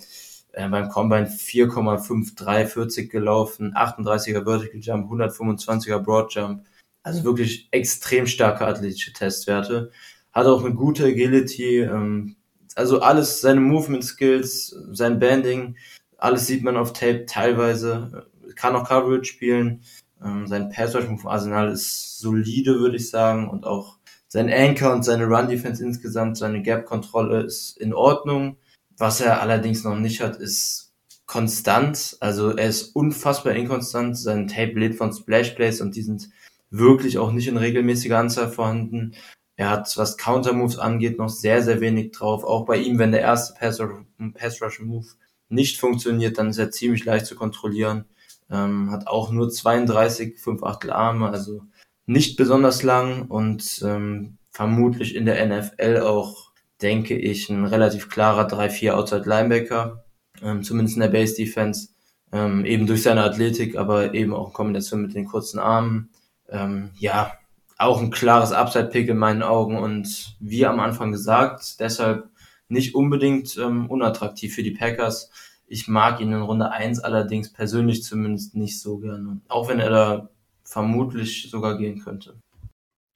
äh, beim Combine 4,5340 gelaufen, 38er Vertical Jump, 125er Broad Jump also wirklich extrem starke athletische Testwerte. Hat auch eine gute Agility, ähm, also alles, seine Movement Skills, sein Banding, alles sieht man auf Tape teilweise. Kann auch Coverage spielen. Ähm, sein Pass Rush Move Arsenal ist solide, würde ich sagen. Und auch sein Anchor und seine Run Defense insgesamt, seine Gap Kontrolle ist in Ordnung. Was er allerdings noch nicht hat, ist konstant. Also er ist unfassbar inkonstant. Sein Tape lebt von Splash Plays und die sind wirklich auch nicht in regelmäßiger Anzahl vorhanden. Er hat, was Counter-Moves angeht, noch sehr, sehr wenig drauf. Auch bei ihm, wenn der erste Pass-Rush-Move nicht funktioniert, dann ist er ziemlich leicht zu kontrollieren. Ähm, hat auch nur 32, 5 Achtel Arme, also nicht besonders lang und ähm, vermutlich in der NFL auch, denke ich, ein relativ klarer 3-4 Outside Linebacker, ähm, zumindest in der Base Defense, ähm, eben durch seine Athletik, aber eben auch in Kombination mit den kurzen Armen ähm, ja, auch ein klares Upside-Pick in meinen Augen und wie am Anfang gesagt, deshalb nicht unbedingt ähm, unattraktiv für die Packers. Ich mag ihn in Runde 1 allerdings persönlich zumindest nicht so gerne. Auch wenn er da vermutlich sogar gehen könnte.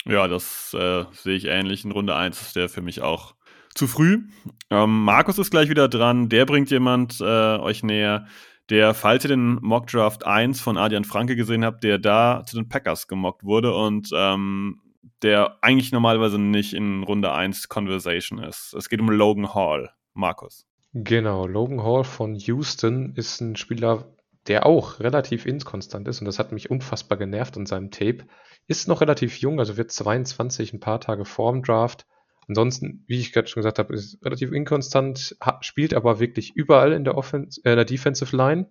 Ja, das äh, sehe ich ähnlich. In Runde 1 ist der für mich auch zu früh. Ähm, Markus ist gleich wieder dran. Der bringt jemand äh, euch näher, der, falls ihr den Mock Draft 1 von Adrian Franke gesehen habt, der da zu den Packers gemockt wurde und ähm, der eigentlich normalerweise nicht in Runde 1 Conversation ist. Es geht um Logan Hall. Markus. Genau, Logan Hall von Houston ist ein Spieler, der auch relativ inkonstant ist und das hat mich unfassbar genervt in seinem Tape. Ist noch relativ jung, also wird 22, ein paar Tage vorm Draft. Ansonsten, wie ich gerade schon gesagt habe, ist relativ inkonstant, spielt aber wirklich überall in der, Offense, äh, der Defensive Line.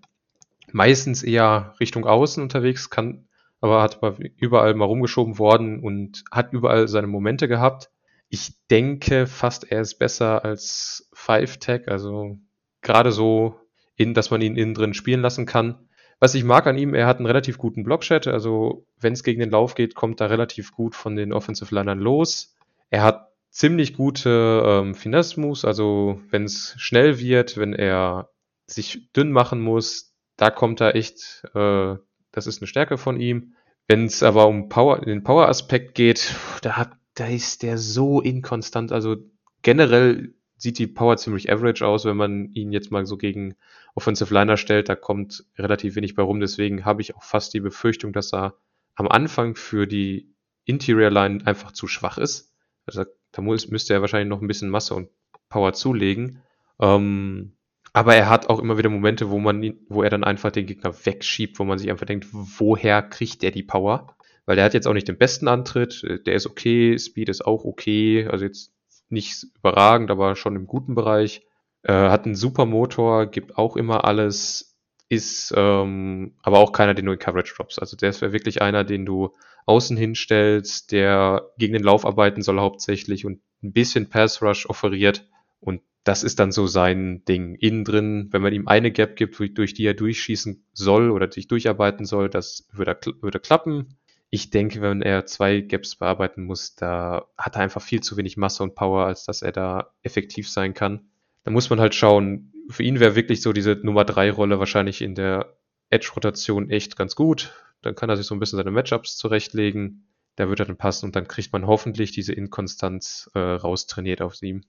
Meistens eher Richtung Außen unterwegs, kann, aber hat überall mal rumgeschoben worden und hat überall seine Momente gehabt. Ich denke fast, er ist besser als Five Tech, also gerade so, in, dass man ihn innen drin spielen lassen kann. Was ich mag an ihm, er hat einen relativ guten Blockchat, also wenn es gegen den Lauf geht, kommt er relativ gut von den Offensive Linern los. Er hat ziemlich gute ähm, Finesse-Moves, also wenn es schnell wird, wenn er sich dünn machen muss, da kommt er echt, äh, das ist eine Stärke von ihm. Wenn es aber um Power, den Power-Aspekt geht, da hat, da ist der so inkonstant. Also generell sieht die Power ziemlich average aus, wenn man ihn jetzt mal so gegen Offensive Liner stellt. Da kommt relativ wenig bei rum. Deswegen habe ich auch fast die Befürchtung, dass er am Anfang für die Interior Line einfach zu schwach ist. Also da muss, müsste er wahrscheinlich noch ein bisschen Masse und Power zulegen. Ähm, aber er hat auch immer wieder Momente, wo man ihn, wo er dann einfach den Gegner wegschiebt, wo man sich einfach denkt, woher kriegt der die Power? Weil der hat jetzt auch nicht den besten Antritt, der ist okay, Speed ist auch okay, also jetzt nicht überragend, aber schon im guten Bereich. Äh, hat einen super Motor, gibt auch immer alles, ist ähm, aber auch keiner, den du in Coverage drops. Also der wäre wirklich einer, den du außen hinstellst, der gegen den Lauf arbeiten soll hauptsächlich und ein bisschen Pass Rush offeriert. Und das ist dann so sein Ding. Innen drin, wenn man ihm eine Gap gibt, durch die er durchschießen soll oder sich durcharbeiten soll, das würde, würde klappen. Ich denke, wenn er zwei Gaps bearbeiten muss, da hat er einfach viel zu wenig Masse und Power, als dass er da effektiv sein kann. Da muss man halt schauen, für ihn wäre wirklich so diese Nummer drei Rolle wahrscheinlich in der Edge-Rotation echt ganz gut. Dann kann er sich so ein bisschen seine Matchups zurechtlegen. Da wird er dann passen und dann kriegt man hoffentlich diese Inkonstanz äh, raustrainiert auf ihm.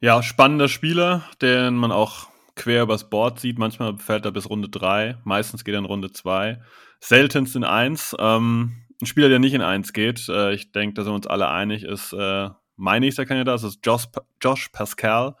Ja, spannender Spieler, den man auch quer übers Board sieht. Manchmal fällt er bis Runde 3, meistens geht er in Runde 2. Seltenst in 1. Ähm, ein Spieler, der nicht in 1 geht, äh, ich denke, da sind wir uns alle einig, ist äh, mein nächster Kandidat, das ist Josh, Josh Pascal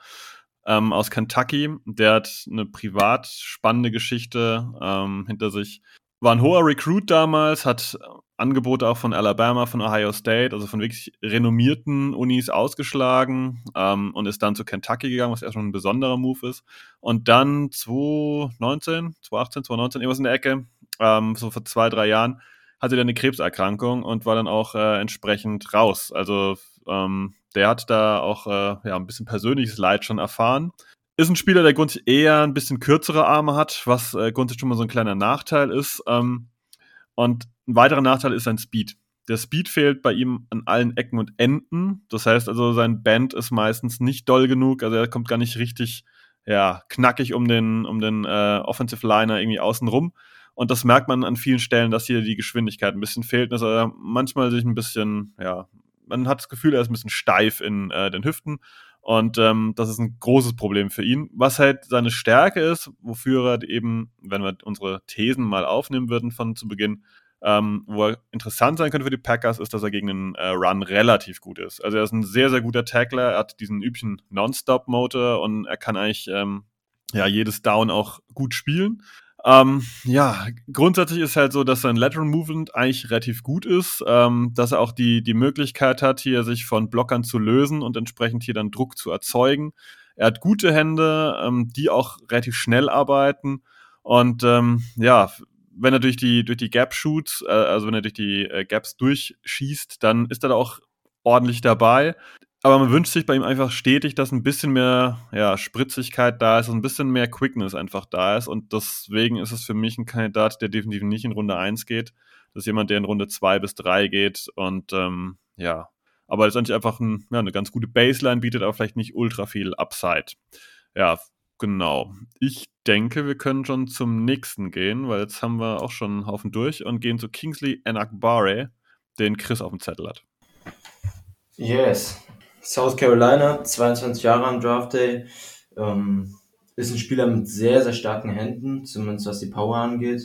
ähm, aus Kentucky. Der hat eine privat spannende Geschichte ähm, hinter sich war ein hoher Recruit damals, hat Angebote auch von Alabama, von Ohio State, also von wirklich renommierten Unis ausgeschlagen ähm, und ist dann zu Kentucky gegangen, was ja schon ein besonderer Move ist. Und dann 2019, 2018, 2019, irgendwas in der Ecke, ähm, so vor zwei, drei Jahren, hatte er eine Krebserkrankung und war dann auch äh, entsprechend raus. Also ähm, der hat da auch äh, ja, ein bisschen persönliches Leid schon erfahren. Ist ein Spieler, der grundsätzlich eher ein bisschen kürzere Arme hat, was äh, grundsätzlich schon mal so ein kleiner Nachteil ist. Ähm, und ein weiterer Nachteil ist sein Speed. Der Speed fehlt bei ihm an allen Ecken und Enden. Das heißt also, sein Band ist meistens nicht doll genug. Also er kommt gar nicht richtig ja, knackig um den, um den äh, Offensive Liner irgendwie außen rum. Und das merkt man an vielen Stellen, dass hier die Geschwindigkeit ein bisschen fehlt. Dass er manchmal sich ein bisschen, ja, man hat das Gefühl, er ist ein bisschen steif in äh, den Hüften. Und ähm, das ist ein großes Problem für ihn. Was halt seine Stärke ist, wofür er eben, wenn wir unsere Thesen mal aufnehmen würden von zu Beginn, ähm, wo er interessant sein könnte für die Packers, ist, dass er gegen den äh, Run relativ gut ist. Also er ist ein sehr, sehr guter Tackler, er hat diesen üblichen Non-Stop-Motor und er kann eigentlich ähm, ja, jedes Down auch gut spielen. Ähm, ja, grundsätzlich ist halt so, dass sein Lateral Movement eigentlich relativ gut ist, ähm, dass er auch die, die Möglichkeit hat, hier sich von Blockern zu lösen und entsprechend hier dann Druck zu erzeugen. Er hat gute Hände, ähm, die auch relativ schnell arbeiten und ähm, ja, wenn er durch die, durch die Gap shoots, äh, also wenn er durch die äh, Gaps durchschießt, dann ist er da auch ordentlich dabei. Aber man wünscht sich bei ihm einfach stetig, dass ein bisschen mehr ja, Spritzigkeit da ist, ein bisschen mehr Quickness einfach da ist. Und deswegen ist es für mich ein Kandidat, der definitiv nicht in Runde 1 geht. Das ist jemand, der in Runde zwei bis drei geht und ähm, ja, aber letztendlich einfach ein, ja, eine ganz gute Baseline bietet, aber vielleicht nicht ultra viel Upside. Ja, genau. Ich denke, wir können schon zum nächsten gehen, weil jetzt haben wir auch schon einen Haufen durch und gehen zu Kingsley Enakbare, den Chris auf dem Zettel hat. Yes. South Carolina, 22 Jahre am Draft Day. Ähm, ist ein Spieler mit sehr, sehr starken Händen, zumindest was die Power angeht.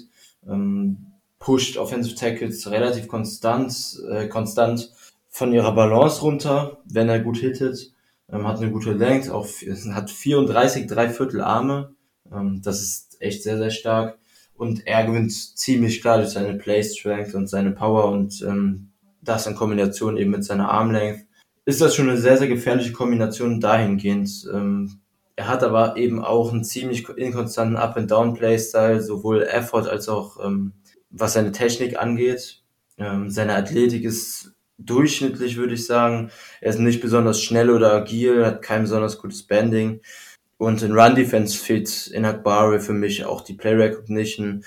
Ähm, pusht Offensive Tackles relativ konstant, äh, konstant von ihrer Balance runter, wenn er gut hittet. Ähm, hat eine gute Length, auch *laughs* hat 34 Dreiviertel Arme. Ähm, das ist echt sehr, sehr stark. Und er gewinnt ziemlich klar durch seine Play Strength und seine Power und ähm, das in Kombination eben mit seiner Armlength. Ist das schon eine sehr, sehr gefährliche Kombination dahingehend. Ähm, er hat aber eben auch einen ziemlich inkonstanten Up-and-Down-Play-Style, sowohl Effort als auch ähm, was seine Technik angeht. Ähm, seine Athletik ist durchschnittlich, würde ich sagen. Er ist nicht besonders schnell oder agil, hat kein besonders gutes Banding. Und in Run Defense fehlt in Akbari für mich auch die Play Recognition.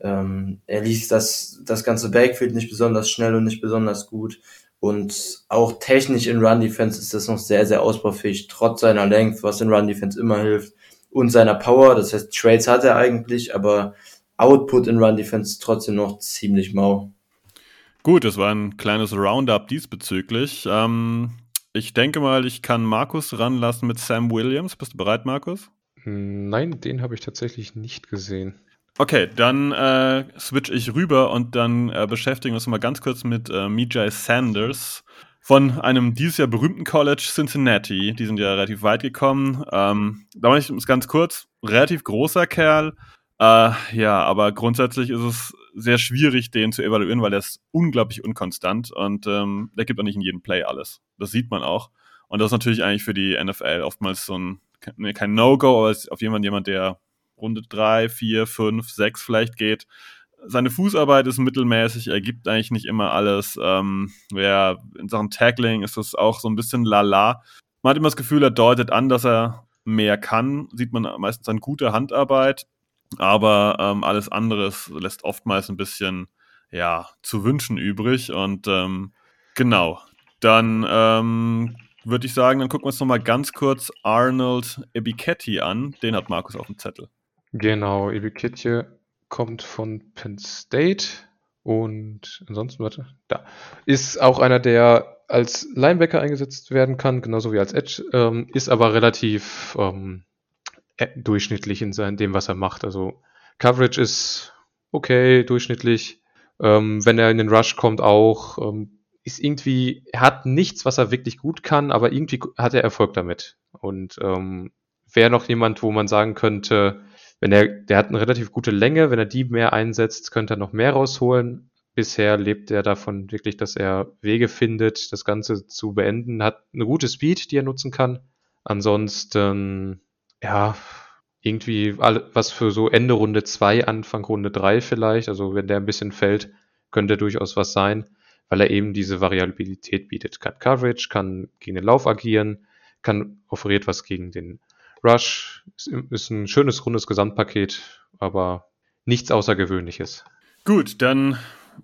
Ähm, er liest das, das ganze Backfield nicht besonders schnell und nicht besonders gut. Und auch technisch in Run Defense ist das noch sehr, sehr ausbaufähig, trotz seiner Length, was in Run Defense immer hilft. Und seiner Power, das heißt, Trades hat er eigentlich, aber Output in Run Defense trotzdem noch ziemlich mau. Gut, das war ein kleines Roundup diesbezüglich. Ähm, ich denke mal, ich kann Markus ranlassen mit Sam Williams. Bist du bereit, Markus? Nein, den habe ich tatsächlich nicht gesehen. Okay, dann äh, switch ich rüber und dann äh, beschäftigen wir uns mal ganz kurz mit äh, Mijay Sanders von einem dieses Jahr berühmten College Cincinnati. Die sind ja relativ weit gekommen. Ähm, da mache ich es ganz kurz. Relativ großer Kerl, äh, ja, aber grundsätzlich ist es sehr schwierig, den zu evaluieren, weil der ist unglaublich unkonstant und ähm, der gibt auch nicht in jedem Play alles. Das sieht man auch. Und das ist natürlich eigentlich für die NFL oftmals so ein, kein No-Go, aber ist auf jeden Fall jemand, der Runde 3, 4, 5, 6 vielleicht geht. Seine Fußarbeit ist mittelmäßig, er gibt eigentlich nicht immer alles. Ähm, ja, in Sachen Tackling ist das auch so ein bisschen lala. Man hat immer das Gefühl, er deutet an, dass er mehr kann. Sieht man meistens an guter Handarbeit. Aber ähm, alles andere lässt oftmals ein bisschen ja, zu wünschen übrig. Und ähm, genau, dann ähm, würde ich sagen, dann gucken wir uns nochmal ganz kurz Arnold Ebiketti an. Den hat Markus auf dem Zettel. Genau, Ebiketti kommt von Penn State und ansonsten, warte, da ist auch einer, der als Linebacker eingesetzt werden kann, genauso wie als Edge, ähm, ist aber relativ ähm, äh, durchschnittlich in sein, dem, was er macht. Also Coverage ist okay, durchschnittlich. Ähm, wenn er in den Rush kommt, auch ähm, ist irgendwie, er hat nichts, was er wirklich gut kann, aber irgendwie hat er Erfolg damit. Und ähm, wäre noch jemand, wo man sagen könnte, wenn er, der hat eine relativ gute Länge, wenn er die mehr einsetzt, könnte er noch mehr rausholen. Bisher lebt er davon wirklich, dass er Wege findet, das Ganze zu beenden, hat eine gute Speed, die er nutzen kann. Ansonsten ja, irgendwie was für so Ende Runde 2, Anfang Runde 3 vielleicht. Also wenn der ein bisschen fällt, könnte durchaus was sein, weil er eben diese Variabilität bietet. Kann Coverage, kann gegen den Lauf agieren, kann offeriert was gegen den Rush. Ist, ist ein schönes, rundes Gesamtpaket, aber nichts Außergewöhnliches. Gut, dann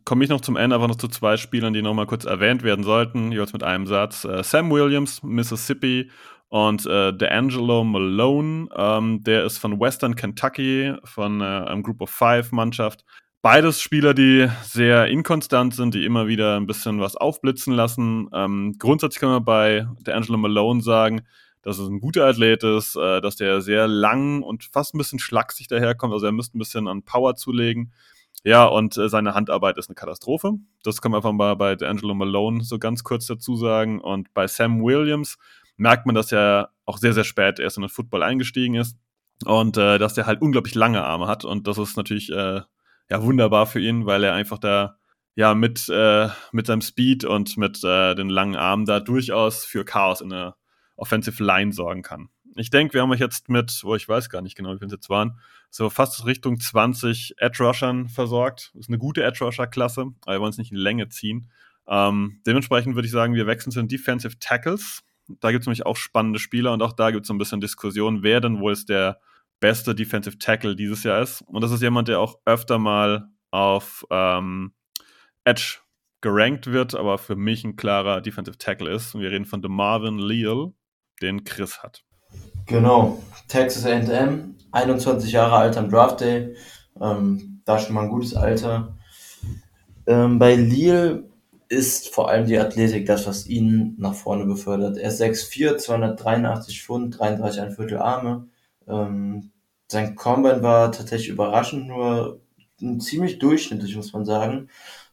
komme ich noch zum Ende einfach noch zu zwei Spielern, die nochmal kurz erwähnt werden sollten, jeweils mit einem Satz. Äh, Sam Williams, Mississippi und äh, D'Angelo Malone, ähm, der ist von Western Kentucky, von äh, einem Group of Five Mannschaft. Beides Spieler, die sehr inkonstant sind, die immer wieder ein bisschen was aufblitzen lassen. Ähm, grundsätzlich kann man bei D'Angelo Malone sagen, dass es ein guter Athlet ist, äh, dass der sehr lang und fast ein bisschen schlaksig daherkommt. Also er müsste ein bisschen an Power zulegen. Ja, und äh, seine Handarbeit ist eine Katastrophe. Das kann man einfach mal bei D'Angelo Malone so ganz kurz dazu sagen. Und bei Sam Williams merkt man, dass er auch sehr, sehr spät erst in den Football eingestiegen ist und äh, dass der halt unglaublich lange Arme hat und das ist natürlich äh, ja wunderbar für ihn, weil er einfach da ja mit äh, mit seinem Speed und mit äh, den langen Armen da durchaus für Chaos in der Offensive Line sorgen kann. Ich denke, wir haben euch jetzt mit, oh, ich weiß gar nicht genau, wie viele es jetzt waren, so fast Richtung 20 Edge Rushern versorgt. Das ist eine gute Edge Rusher Klasse, aber wir wollen es nicht in Länge ziehen. Ähm, dementsprechend würde ich sagen, wir wechseln zu den Defensive Tackles. Da gibt es nämlich auch spannende Spieler und auch da gibt es so ein bisschen Diskussion, wer denn wohl ist der beste Defensive Tackle dieses Jahr ist. Und das ist jemand, der auch öfter mal auf, ähm, Edge gerankt wird, aber für mich ein klarer Defensive Tackle ist. Und wir reden von DeMarvin Leal, den Chris hat. Genau, Texas A&M, 21 Jahre alt am Draft Day, ähm, da schon mal ein gutes Alter. Ähm, bei Leal ist vor allem die Athletik das, was ihn nach vorne befördert. Er ist 6'4, 283 Pfund, 33 ein Viertel Arme. Ähm, sein Combine war tatsächlich überraschend, nur ziemlich durchschnittlich, muss man sagen.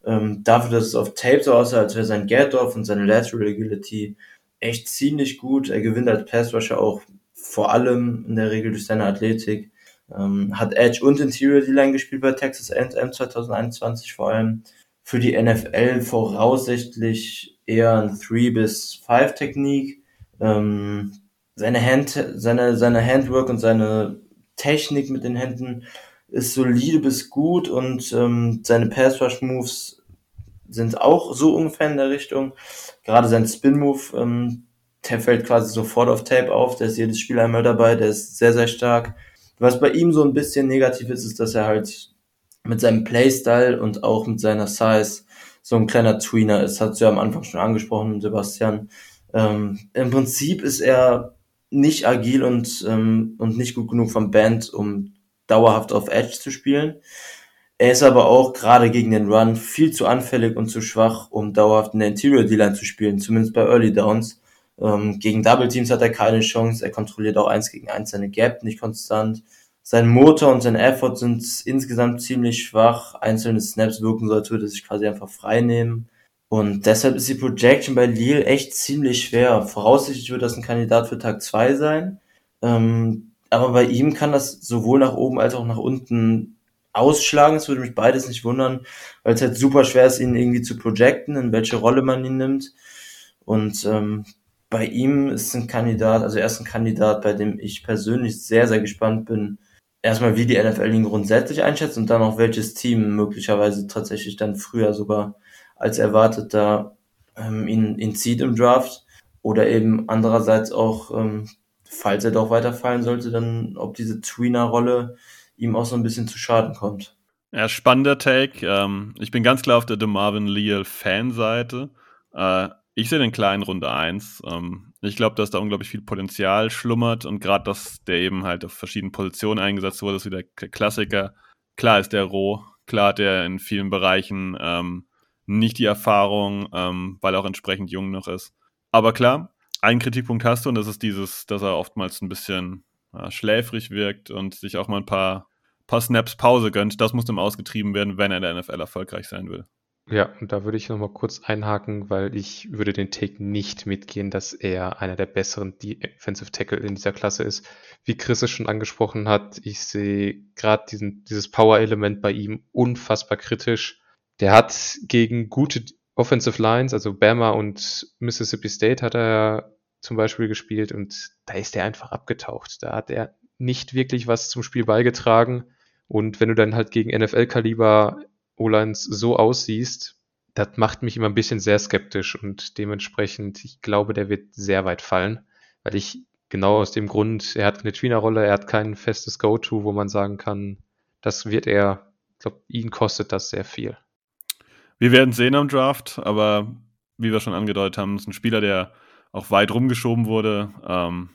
Ähm, dafür, dass es auf Tape so aussah, als wäre sein Get-Off und seine Lateral Agility echt ziemlich gut. Er gewinnt als Pass-Rusher auch vor allem in der Regel durch seine Athletik. Ähm, hat Edge und Interior D-Line gespielt bei Texas A&M 2021 vor allem. Für die NFL voraussichtlich eher ein 3 bis 5 Technik. Ähm, seine Hand, seine, seine Handwork und seine Technik mit den Händen ist solide bis gut und ähm, seine Pass Rush Moves sind auch so ungefähr in der Richtung. Gerade sein Spin Move, ähm, der fällt quasi sofort auf Tape auf. Der ist jedes Spiel einmal dabei. Der ist sehr, sehr stark. Was bei ihm so ein bisschen negativ ist, ist, dass er halt mit seinem Playstyle und auch mit seiner Size so ein kleiner Tweener ist. Hat du ja am Anfang schon angesprochen, Sebastian. Ähm, Im Prinzip ist er nicht agil und, ähm, und nicht gut genug vom Band, um dauerhaft auf Edge zu spielen. Er ist aber auch gerade gegen den Run viel zu anfällig und zu schwach, um dauerhaft in der Interior D-Line zu spielen, zumindest bei Early Downs. Ähm, gegen Double Teams hat er keine Chance. Er kontrolliert auch eins gegen eins seine Gap nicht konstant. Sein Motor und sein Effort sind insgesamt ziemlich schwach. Einzelne Snaps wirken so, als würde er sich quasi einfach frei nehmen. Und deshalb ist die Projection bei Lille echt ziemlich schwer. Voraussichtlich wird das ein Kandidat für Tag 2 sein. Ähm, aber bei ihm kann das sowohl nach oben als auch nach unten ausschlagen. Es würde mich beides nicht wundern, weil es halt super schwer ist, ihn irgendwie zu projecten, in welche Rolle man ihn nimmt. Und ähm, bei ihm ist ein Kandidat, also er ist ein Kandidat, bei dem ich persönlich sehr, sehr gespannt bin, erstmal wie die NFL ihn grundsätzlich einschätzt und dann auch welches Team möglicherweise tatsächlich dann früher sogar als erwartet da ähm, ihn, ihn zieht im Draft oder eben andererseits auch ähm, falls er doch weiterfallen sollte, dann ob diese Tweener-Rolle ihm auch so ein bisschen zu Schaden kommt. Ja, spannender Take. Ähm, ich bin ganz klar auf der DeMarvin Leal Fanseite. Äh, ich sehe den kleinen Runde 1. Ähm, ich glaube, dass da unglaublich viel Potenzial schlummert und gerade, dass der eben halt auf verschiedenen Positionen eingesetzt wurde, ist wieder der Klassiker. Klar ist der roh, klar hat er in vielen Bereichen ähm, nicht die Erfahrung, ähm, weil er auch entsprechend jung noch ist. Aber klar, einen Kritikpunkt hast du und das ist dieses, dass er oftmals ein bisschen ja, schläfrig wirkt und sich auch mal ein paar, paar Snaps Pause gönnt. Das muss ihm ausgetrieben werden, wenn er in der NFL erfolgreich sein will. Ja, und da würde ich nochmal kurz einhaken, weil ich würde den Take nicht mitgehen, dass er einer der besseren Defensive Tackle in dieser Klasse ist. Wie Chris es schon angesprochen hat, ich sehe gerade dieses Power-Element bei ihm unfassbar kritisch. Der hat gegen gute Offensive Lines, also Bama und Mississippi State hat er zum Beispiel gespielt und da ist er einfach abgetaucht. Da hat er nicht wirklich was zum Spiel beigetragen. Und wenn du dann halt gegen NFL-Kaliber O-Lines so aussiehst, das macht mich immer ein bisschen sehr skeptisch und dementsprechend, ich glaube, der wird sehr weit fallen, weil ich genau aus dem Grund, er hat eine Tweener-Rolle, er hat kein festes Go-To, wo man sagen kann, das wird er, ich glaube, ihn kostet das sehr viel. Wir werden sehen am Draft, aber wie wir schon angedeutet haben, ist ein Spieler, der auch weit rumgeschoben wurde. Ähm,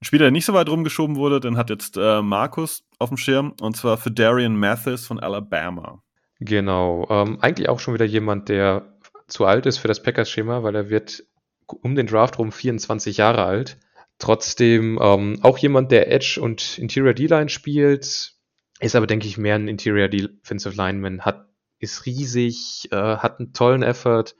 ein Spieler, der nicht so weit rumgeschoben wurde, den hat jetzt äh, Markus auf dem Schirm und zwar für Darian Mathis von Alabama. Genau, ähm, eigentlich auch schon wieder jemand, der zu alt ist für das Packers-Schema, weil er wird um den Draft rum 24 Jahre alt. Trotzdem ähm, auch jemand, der Edge und Interior D-Line spielt, ist aber, denke ich, mehr ein Interior Defensive Lineman, hat, ist riesig, äh, hat einen tollen Effort,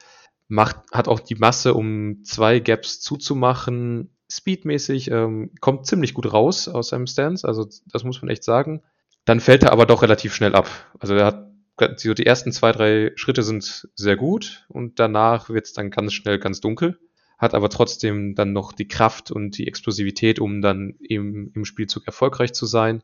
macht, hat auch die Masse, um zwei Gaps zuzumachen. Speedmäßig ähm, kommt ziemlich gut raus aus seinem Stance, also das muss man echt sagen. Dann fällt er aber doch relativ schnell ab. Also er hat so die ersten zwei, drei Schritte sind sehr gut und danach wird es dann ganz schnell ganz dunkel. Hat aber trotzdem dann noch die Kraft und die Explosivität, um dann im, im Spielzug erfolgreich zu sein.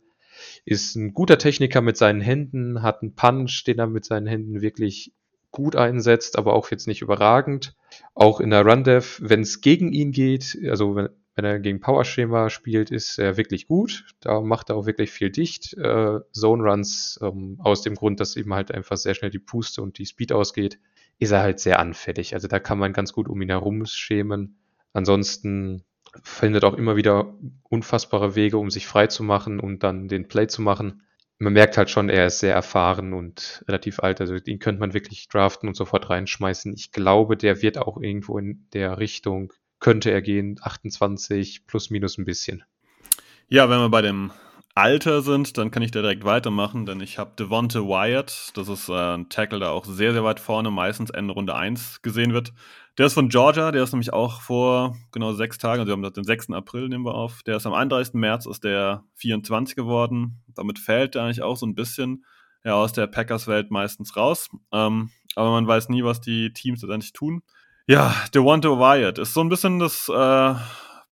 Ist ein guter Techniker mit seinen Händen, hat einen Punch, den er mit seinen Händen wirklich gut einsetzt, aber auch jetzt nicht überragend. Auch in der Run-Dev, wenn es gegen ihn geht, also wenn, wenn er gegen Power-Schema spielt, ist er wirklich gut. Da macht er auch wirklich viel dicht. Äh, Zone-Runs ähm, aus dem Grund, dass ihm halt einfach sehr schnell die Puste und die Speed ausgeht, ist er halt sehr anfällig. Also da kann man ganz gut um ihn herum schämen. Ansonsten findet auch immer wieder unfassbare Wege, um sich frei zu machen und dann den Play zu machen. Man merkt halt schon, er ist sehr erfahren und relativ alt. Also den könnte man wirklich draften und sofort reinschmeißen. Ich glaube, der wird auch irgendwo in der Richtung, könnte er gehen, 28 plus minus ein bisschen. Ja, wenn wir bei dem Alter sind, dann kann ich da direkt weitermachen, denn ich habe Devonte Wyatt, das ist äh, ein Tackle, der auch sehr, sehr weit vorne, meistens Ende Runde 1 gesehen wird. Der ist von Georgia, der ist nämlich auch vor genau sechs Tagen, also wir haben den 6. April, nehmen wir auf. Der ist am 31. März, ist der 24 geworden. Damit fällt er eigentlich auch so ein bisschen ja, aus der Packers-Welt meistens raus. Ähm, aber man weiß nie, was die Teams letztendlich tun. Ja, Devonta Wyatt ist so ein bisschen das äh,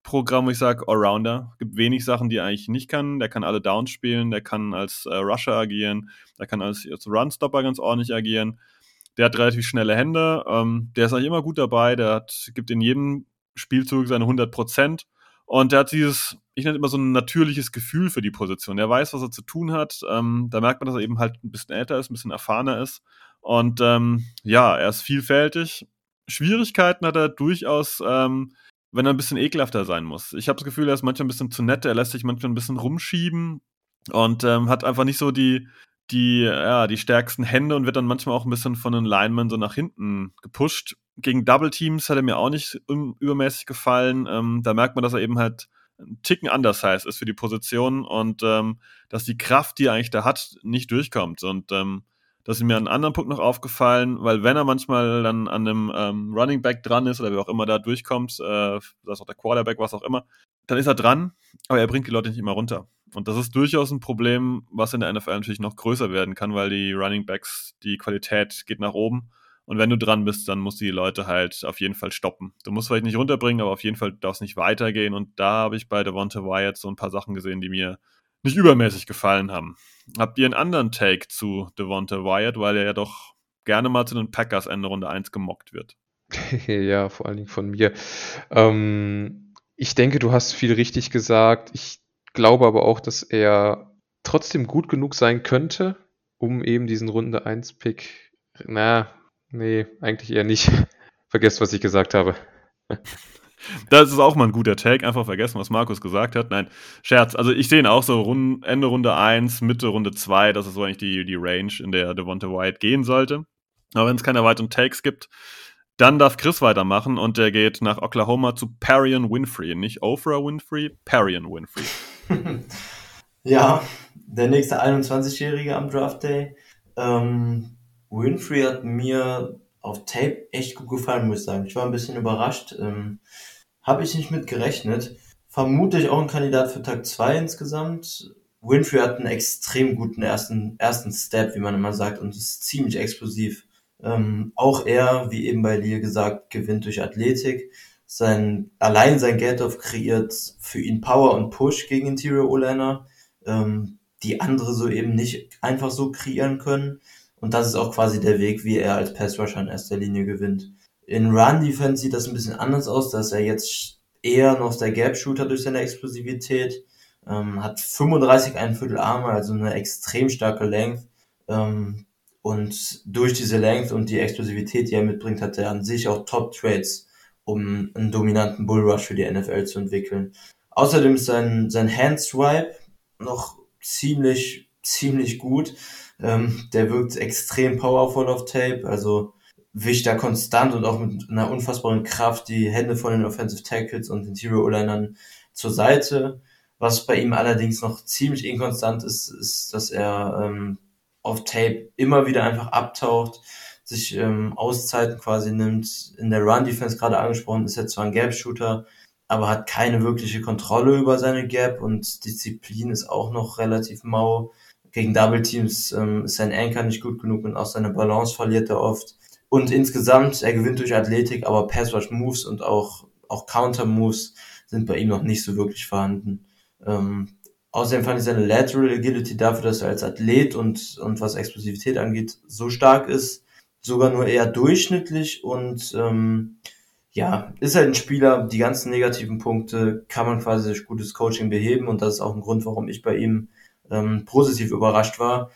Programm, wo ich sage, Allrounder. Gibt wenig Sachen, die er eigentlich nicht kann. Der kann alle Downs spielen, der kann als äh, Rusher agieren, der kann als, als Runstopper ganz ordentlich agieren. Der hat relativ schnelle Hände. Ähm, der ist eigentlich immer gut dabei. Der hat, gibt in jedem Spielzug seine 100 Prozent. Und der hat dieses, ich nenne immer so ein natürliches Gefühl für die Position. Der weiß, was er zu tun hat. Ähm, da merkt man, dass er eben halt ein bisschen älter ist, ein bisschen erfahrener ist. Und ähm, ja, er ist vielfältig. Schwierigkeiten hat er durchaus, ähm, wenn er ein bisschen ekelhafter sein muss. Ich habe das Gefühl, er ist manchmal ein bisschen zu nett, er lässt sich manchmal ein bisschen rumschieben und ähm, hat einfach nicht so die, die, ja, die stärksten Hände und wird dann manchmal auch ein bisschen von den Linemen so nach hinten gepusht. Gegen Double Teams hat er mir auch nicht übermäßig gefallen. Ähm, da merkt man, dass er eben halt ein Ticken undersized ist für die Position und ähm, dass die Kraft, die er eigentlich da hat, nicht durchkommt. Und ähm, das ist mir an einem anderen Punkt noch aufgefallen, weil wenn er manchmal dann an einem ähm, Running Back dran ist oder wie auch immer da durchkommt, äh, das ist auch der Quarterback, was auch immer, dann ist er dran, aber er bringt die Leute nicht immer runter. Und das ist durchaus ein Problem, was in der NFL natürlich noch größer werden kann, weil die Running Backs, die Qualität geht nach oben. Und wenn du dran bist, dann musst du die Leute halt auf jeden Fall stoppen. Du musst vielleicht nicht runterbringen, aber auf jeden Fall darfst nicht weitergehen. Und da habe ich bei Devonta Wyatt so ein paar Sachen gesehen, die mir nicht übermäßig gefallen haben. Habt ihr einen anderen Take zu Devonta Wyatt, weil er ja doch gerne mal zu den Packers Ende Runde 1 gemockt wird? *laughs* ja, vor allen Dingen von mir. Ähm, ich denke, du hast viel richtig gesagt. Ich glaube aber auch, dass er trotzdem gut genug sein könnte, um eben diesen Runde 1 Pick. Na, nee, eigentlich eher nicht. *laughs* Vergesst, was ich gesagt habe. *laughs* Das ist auch mal ein guter Take. Einfach vergessen, was Markus gesagt hat. Nein, Scherz. Also ich sehe ihn auch so Rund, Ende Runde 1, Mitte Runde 2. Das ist so eigentlich die, die Range, in der Devonta White gehen sollte. Aber wenn es keine weiteren Takes gibt, dann darf Chris weitermachen und der geht nach Oklahoma zu Parion Winfrey. Nicht Oprah Winfrey, Parion Winfrey. *laughs* ja, der nächste 21-Jährige am Draft Day. Ähm, Winfrey hat mir auf Tape echt gut gefallen, muss ich sagen. Ich war ein bisschen überrascht. Ähm, Habe ich nicht mit gerechnet. Vermutlich auch ein Kandidat für Tag 2 insgesamt. Winfrey hat einen extrem guten ersten, ersten Step, wie man immer sagt, und ist ziemlich explosiv. Ähm, auch er, wie eben bei dir gesagt, gewinnt durch Athletik. Sein, allein sein Get-Off kreiert für ihn Power und Push gegen Interior O-Liner, ähm, die andere so eben nicht einfach so kreieren können. Und das ist auch quasi der Weg, wie er als Pass-Rusher in erster Linie gewinnt. In Run-Defense sieht das ein bisschen anders aus, dass er jetzt eher noch der Gap-Shooter durch seine Explosivität, ähm, hat 35 ein Viertel Arme, also eine extrem starke Length. Ähm, und durch diese Length und die Explosivität, die er mitbringt, hat er an sich auch Top-Trades, um einen dominanten Bullrush für die NFL zu entwickeln. Außerdem ist sein, sein Hand-Swipe noch ziemlich, ziemlich gut. Ähm, der wirkt extrem powerful auf Tape, also wischt da konstant und auch mit einer unfassbaren Kraft die Hände von den Offensive Tackles und Interior O-Linern zur Seite. Was bei ihm allerdings noch ziemlich inkonstant ist, ist, dass er ähm, auf Tape immer wieder einfach abtaucht, sich ähm, Auszeiten quasi nimmt. In der Run-Defense gerade angesprochen ist er zwar ein Gap-Shooter, aber hat keine wirkliche Kontrolle über seine Gap und Disziplin ist auch noch relativ mau. Gegen Double Teams ähm, ist sein Anchor nicht gut genug und auch seine Balance verliert er oft. Und insgesamt, er gewinnt durch Athletik, aber Pass Rush Moves und auch, auch Counter Moves sind bei ihm noch nicht so wirklich vorhanden. Ähm, Außerdem fand ich seine Lateral Agility dafür, dass er als Athlet und, und was Explosivität angeht, so stark ist, sogar nur eher durchschnittlich und ähm, ja, ist halt ein Spieler, die ganzen negativen Punkte kann man quasi durch gutes Coaching beheben und das ist auch ein Grund, warum ich bei ihm ähm, positiv überrascht war.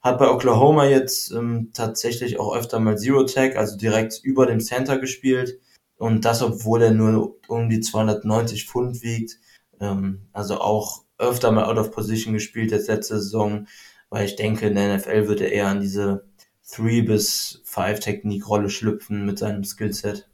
Hat bei Oklahoma jetzt ähm, tatsächlich auch öfter mal Zero Tag, also direkt über dem Center gespielt. Und das, obwohl er nur um die 290 Pfund wiegt. Ähm, also auch öfter mal out of position gespielt jetzt letzte Saison, weil ich denke, in der NFL wird er eher an diese 3 bis 5 Technikrolle schlüpfen mit seinem Skillset.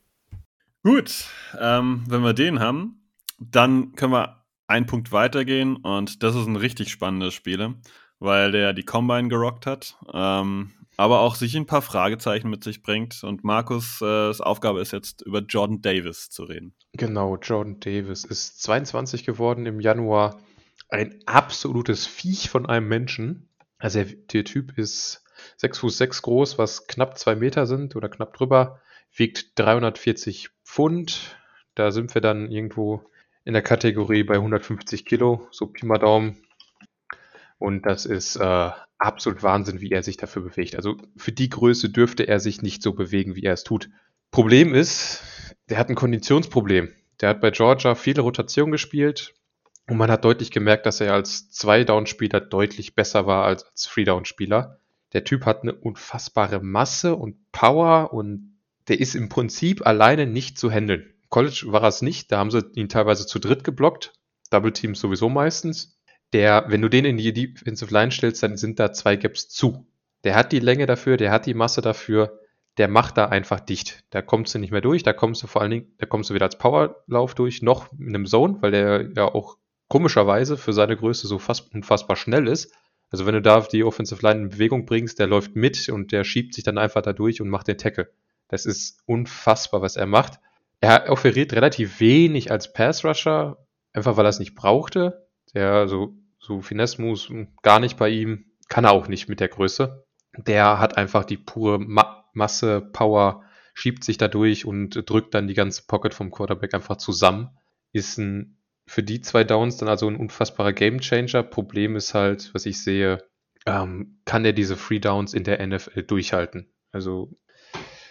Gut, ähm, wenn wir den haben, dann können wir einen Punkt weitergehen und das ist ein richtig spannendes Spiel, weil der die Combine gerockt hat, ähm, aber auch sich ein paar Fragezeichen mit sich bringt und Markus' äh, Aufgabe ist jetzt über Jordan Davis zu reden. Genau, Jordan Davis ist 22 geworden im Januar, ein absolutes Viech von einem Menschen. Also der, der Typ ist 6 Fuß 6 groß, was knapp 2 Meter sind oder knapp drüber, wiegt 340 Pfund. Da sind wir dann irgendwo in der Kategorie bei 150 Kilo, so Pi mal Daumen. Und das ist äh, absolut Wahnsinn, wie er sich dafür bewegt. Also für die Größe dürfte er sich nicht so bewegen, wie er es tut. Problem ist, der hat ein Konditionsproblem. Der hat bei Georgia viele Rotationen gespielt und man hat deutlich gemerkt, dass er als Zwei-Down-Spieler deutlich besser war als als Three-Down-Spieler. Der Typ hat eine unfassbare Masse und Power und der ist im Prinzip alleine nicht zu handeln. College war es nicht, da haben sie ihn teilweise zu dritt geblockt. Double Teams sowieso meistens. Der, wenn du den in die Defensive Line stellst, dann sind da zwei Gaps zu. Der hat die Länge dafür, der hat die Masse dafür, der macht da einfach dicht. Da kommst du nicht mehr durch, da kommst du vor allen Dingen, da kommst du weder als Powerlauf durch, noch in einem Zone, weil der ja auch komischerweise für seine Größe so fast unfassbar schnell ist. Also wenn du da die Offensive Line in Bewegung bringst, der läuft mit und der schiebt sich dann einfach da durch und macht den Tackle. Das ist unfassbar, was er macht. Er offeriert relativ wenig als Pass-Rusher, einfach weil er es nicht brauchte. Der so, so Finesse-Moves gar nicht bei ihm, kann er auch nicht mit der Größe. Der hat einfach die pure Ma Masse, Power, schiebt sich da durch und drückt dann die ganze Pocket vom Quarterback einfach zusammen. Ist ein, für die zwei Downs dann also ein unfassbarer Gamechanger. Problem ist halt, was ich sehe, ähm, kann er diese Free Downs in der NFL durchhalten? Also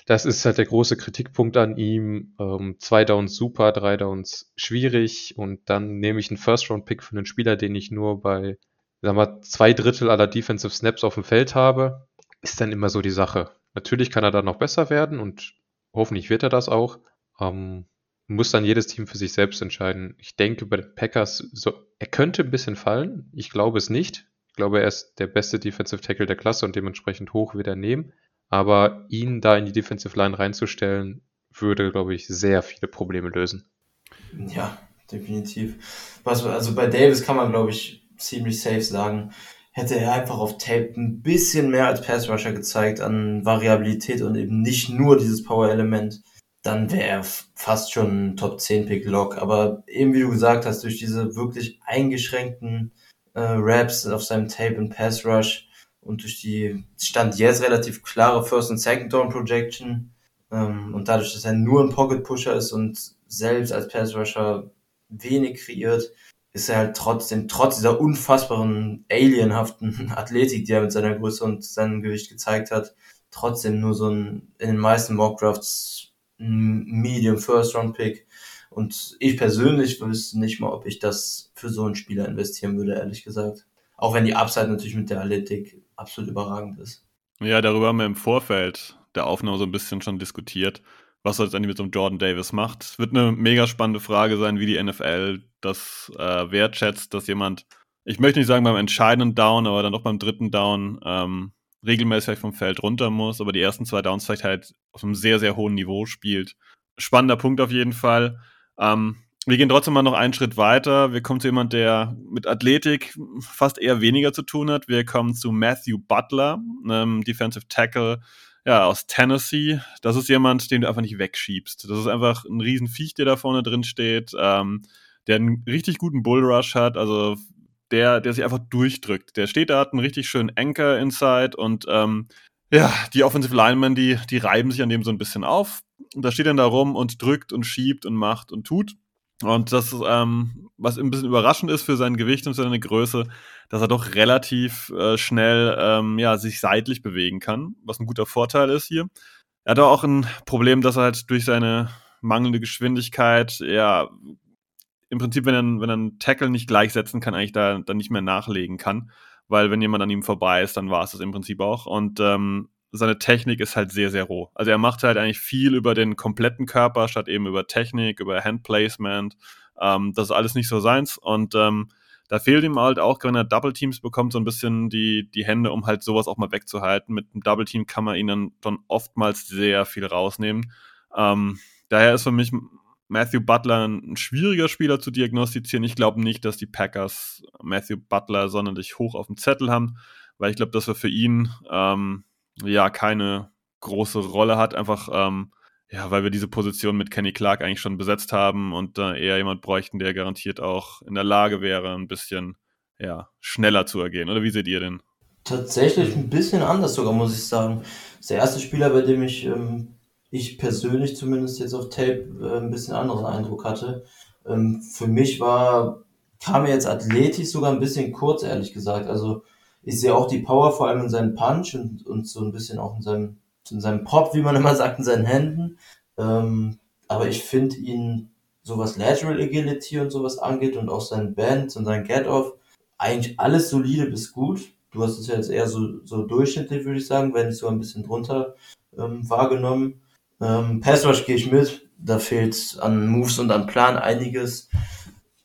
das ist halt der große Kritikpunkt an ihm. Ähm, zwei Downs super, drei Downs schwierig und dann nehme ich einen First-Round-Pick für einen Spieler, den ich nur bei, sagen wir, zwei Drittel aller Defensive Snaps auf dem Feld habe, ist dann immer so die Sache. Natürlich kann er da noch besser werden und hoffentlich wird er das auch. Ähm, muss dann jedes Team für sich selbst entscheiden. Ich denke bei den Packers, so, er könnte ein bisschen fallen. Ich glaube es nicht. Ich glaube, er ist der beste Defensive Tackle der Klasse und dementsprechend hoch wird er nehmen. Aber ihn da in die Defensive Line reinzustellen, würde, glaube ich, sehr viele Probleme lösen. Ja, definitiv. Also bei Davis kann man, glaube ich, ziemlich safe sagen, hätte er einfach auf Tape ein bisschen mehr als Pass Rusher gezeigt an Variabilität und eben nicht nur dieses Power-Element, dann wäre er fast schon ein Top 10 Pick Lock. Aber eben wie du gesagt hast, durch diese wirklich eingeschränkten äh, Raps auf seinem Tape und Pass Rush und durch die Stand jetzt relativ klare First und Second Down Projection ähm, und dadurch, dass er nur ein Pocket Pusher ist und selbst als Pass Rusher wenig kreiert, ist er halt trotzdem, trotz dieser unfassbaren alienhaften *laughs* Athletik, die er mit seiner Größe und seinem Gewicht gezeigt hat, trotzdem nur so ein, in den meisten Mock Drafts Medium First Round Pick. Und ich persönlich wüsste nicht mal, ob ich das für so einen Spieler investieren würde, ehrlich gesagt. Auch wenn die Upside natürlich mit der Athletik absolut überragend ist. Ja, darüber haben wir im Vorfeld der Aufnahme so ein bisschen schon diskutiert, was er jetzt eigentlich mit so einem Jordan Davis macht. Es wird eine mega spannende Frage sein, wie die NFL das äh, wertschätzt, dass jemand, ich möchte nicht sagen beim entscheidenden Down, aber dann doch beim dritten Down ähm, regelmäßig vom Feld runter muss, aber die ersten zwei Downs vielleicht halt auf einem sehr, sehr hohen Niveau spielt. Spannender Punkt auf jeden Fall. Ähm, wir gehen trotzdem mal noch einen Schritt weiter. Wir kommen zu jemand, der mit Athletik fast eher weniger zu tun hat. Wir kommen zu Matthew Butler, einem Defensive Tackle ja, aus Tennessee. Das ist jemand, den du einfach nicht wegschiebst. Das ist einfach ein Riesenviech, der da vorne drin steht, ähm, der einen richtig guten Bullrush hat, also der, der sich einfach durchdrückt. Der steht da, hat einen richtig schönen Anchor inside und ähm, ja, die Offensive Linemen, die, die reiben sich an dem so ein bisschen auf. Und da steht dann da rum und drückt und schiebt und macht und tut. Und das, ähm, was ein bisschen überraschend ist für sein Gewicht und seine Größe, dass er doch relativ äh, schnell ähm, ja, sich seitlich bewegen kann, was ein guter Vorteil ist hier. Er hat auch ein Problem, dass er halt durch seine mangelnde Geschwindigkeit, ja, im Prinzip, wenn er, wenn er einen Tackle nicht gleichsetzen kann, eigentlich da dann nicht mehr nachlegen kann, weil wenn jemand an ihm vorbei ist, dann war es das im Prinzip auch. Und ähm, seine Technik ist halt sehr, sehr roh. Also er macht halt eigentlich viel über den kompletten Körper, statt eben über Technik, über Handplacement. Ähm, das ist alles nicht so seins. Und ähm, da fehlt ihm halt auch, wenn er Double Teams bekommt, so ein bisschen die, die Hände, um halt sowas auch mal wegzuhalten. Mit einem Double Team kann man ihn dann, dann oftmals sehr viel rausnehmen. Ähm, daher ist für mich Matthew Butler ein schwieriger Spieler zu diagnostizieren. Ich glaube nicht, dass die Packers Matthew Butler sonderlich hoch auf dem Zettel haben, weil ich glaube, dass er für ihn ähm, ja keine große Rolle hat. Einfach ähm, ja, weil wir diese Position mit Kenny Clark eigentlich schon besetzt haben und äh, eher jemand bräuchten, der garantiert auch in der Lage wäre, ein bisschen ja, schneller zu ergehen. Oder wie seht ihr denn? Tatsächlich ein bisschen anders sogar, muss ich sagen. Das ist der erste Spieler, bei dem ich, ähm, ich persönlich zumindest jetzt auf Tape äh, ein bisschen anderen Eindruck hatte. Ähm, für mich war, kam er jetzt athletisch sogar ein bisschen kurz, ehrlich gesagt. Also ich sehe auch die Power vor allem in seinem Punch und, und so ein bisschen auch in seinem in seinem Pop, wie man *laughs* immer sagt, in seinen Händen. Ähm, aber ich finde ihn, so was Lateral Agility und sowas angeht und auch sein Band und sein Get-Off, eigentlich alles solide bis gut. Du hast es ja jetzt eher so, so durchschnittlich, würde ich sagen, wenn nicht so ein bisschen drunter ähm, wahrgenommen. Ähm, Pass Rush gehe ich mit. Da fehlt an Moves und an Plan einiges.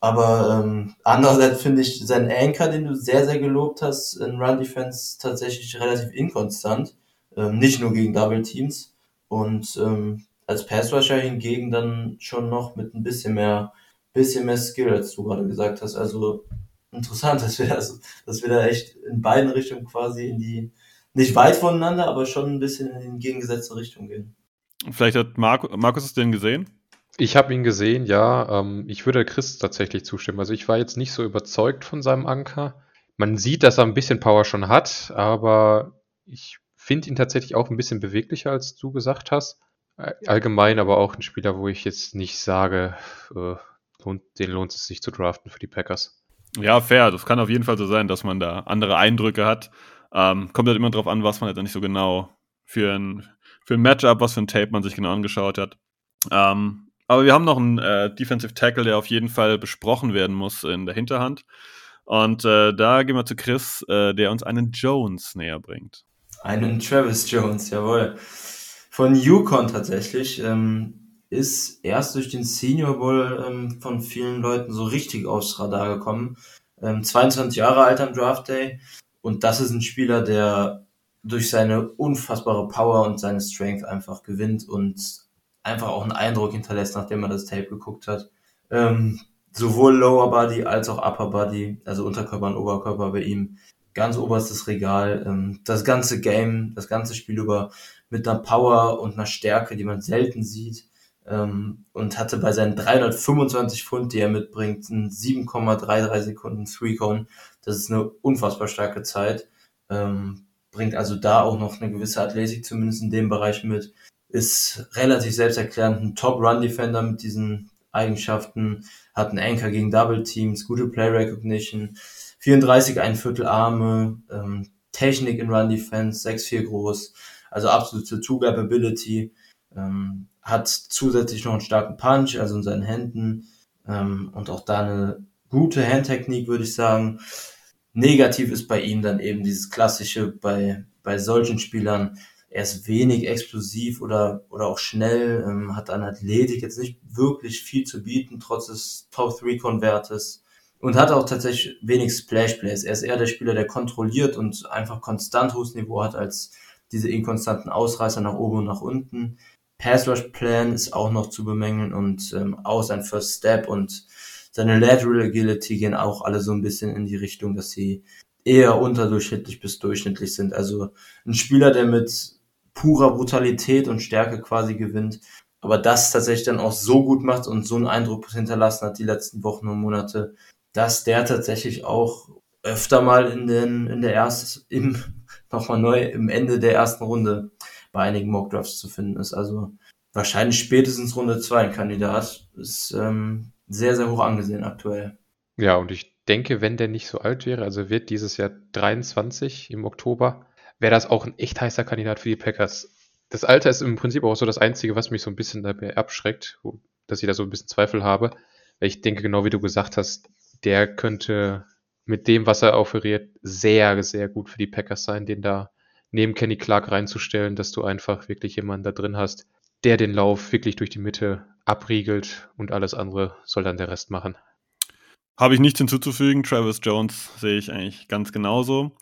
Aber ähm, andererseits finde ich seinen Anchor, den du sehr, sehr gelobt hast, in Run Defense tatsächlich relativ inkonstant ähm, nicht nur gegen Double Teams. Und ähm, als Pass Rusher hingegen dann schon noch mit ein bisschen mehr, bisschen mehr Skill, als du gerade gesagt hast. Also interessant, *laughs* dass wir, das, dass wir da echt in beiden Richtungen quasi in die, nicht weit voneinander, aber schon ein bisschen in die entgegengesetzte Richtung gehen. Vielleicht hat Marco, Markus es denn gesehen? Ich habe ihn gesehen, ja. Ähm, ich würde Chris tatsächlich zustimmen. Also ich war jetzt nicht so überzeugt von seinem Anker. Man sieht, dass er ein bisschen Power schon hat, aber ich finde ihn tatsächlich auch ein bisschen beweglicher, als du gesagt hast. Allgemein aber auch ein Spieler, wo ich jetzt nicht sage, äh, den lohnt es sich zu draften für die Packers. Ja, fair. Das kann auf jeden Fall so sein, dass man da andere Eindrücke hat. Ähm, kommt halt immer drauf an, was man jetzt nicht so genau für ein, für ein Matchup, was für ein Tape man sich genau angeschaut hat. Ähm, aber wir haben noch einen äh, Defensive Tackle, der auf jeden Fall besprochen werden muss in der Hinterhand. Und äh, da gehen wir zu Chris, äh, der uns einen Jones näher bringt. Einen Travis Jones, jawohl. Von Yukon tatsächlich. Ähm, ist erst durch den Senior Bowl ähm, von vielen Leuten so richtig aufs Radar gekommen. Ähm, 22 Jahre alt am Draft Day. Und das ist ein Spieler, der durch seine unfassbare Power und seine Strength einfach gewinnt und einfach auch einen Eindruck hinterlässt, nachdem er das Tape geguckt hat. Ähm, sowohl Lower Body als auch Upper Body, also Unterkörper und Oberkörper bei ihm ganz oberstes Regal. Ähm, das ganze Game, das ganze Spiel über mit einer Power und einer Stärke, die man selten sieht. Ähm, und hatte bei seinen 325 Pfund, die er mitbringt, einen 7,33 Sekunden Three Cone. Das ist eine unfassbar starke Zeit. Ähm, bringt also da auch noch eine gewisse Athletik zumindest in dem Bereich mit. Ist relativ selbsterklärend ein Top-Run-Defender mit diesen Eigenschaften. Hat einen Anchor gegen Double Teams, gute Play Recognition 34, ein Viertel Arme, ähm, Technik in Run Defense, 6'4 groß, also absolute Two-Gap-Ability, ähm, hat zusätzlich noch einen starken Punch, also in seinen Händen ähm, und auch da eine gute Handtechnik, würde ich sagen. Negativ ist bei ihm dann eben dieses klassische bei, bei solchen Spielern, er ist wenig explosiv oder, oder auch schnell, ähm, hat an Athletik jetzt nicht wirklich viel zu bieten, trotz des Top-3-Konvertes und hat auch tatsächlich wenig Splash Plays. Er ist eher der Spieler, der kontrolliert und einfach konstant hohes Niveau hat als diese inkonstanten Ausreißer nach oben und nach unten. Pass Rush Plan ist auch noch zu bemängeln und ähm, auch sein First Step und seine Lateral Agility gehen auch alle so ein bisschen in die Richtung, dass sie eher unterdurchschnittlich bis durchschnittlich sind. Also ein Spieler, der mit purer Brutalität und Stärke quasi gewinnt, aber das tatsächlich dann auch so gut macht und so einen Eindruck hinterlassen hat die letzten Wochen und Monate, dass der tatsächlich auch öfter mal in den, in der ersten, im, *laughs* nochmal neu, im Ende der ersten Runde bei einigen Mockdrafts zu finden ist. Also wahrscheinlich spätestens Runde 2 ein Kandidat. Ist ähm, sehr, sehr hoch angesehen aktuell. Ja, und ich denke, wenn der nicht so alt wäre, also wird dieses Jahr 23 im Oktober, wäre das auch ein echt heißer Kandidat für die Packers. das Alter ist im Prinzip auch so das Einzige, was mich so ein bisschen dabei abschreckt, dass ich da so ein bisschen Zweifel habe. Ich denke, genau wie du gesagt hast, der könnte mit dem, was er offeriert, sehr, sehr gut für die Packers sein, den da neben Kenny Clark reinzustellen, dass du einfach wirklich jemanden da drin hast, der den Lauf wirklich durch die Mitte abriegelt und alles andere soll dann der Rest machen. Habe ich nichts hinzuzufügen. Travis Jones sehe ich eigentlich ganz genauso.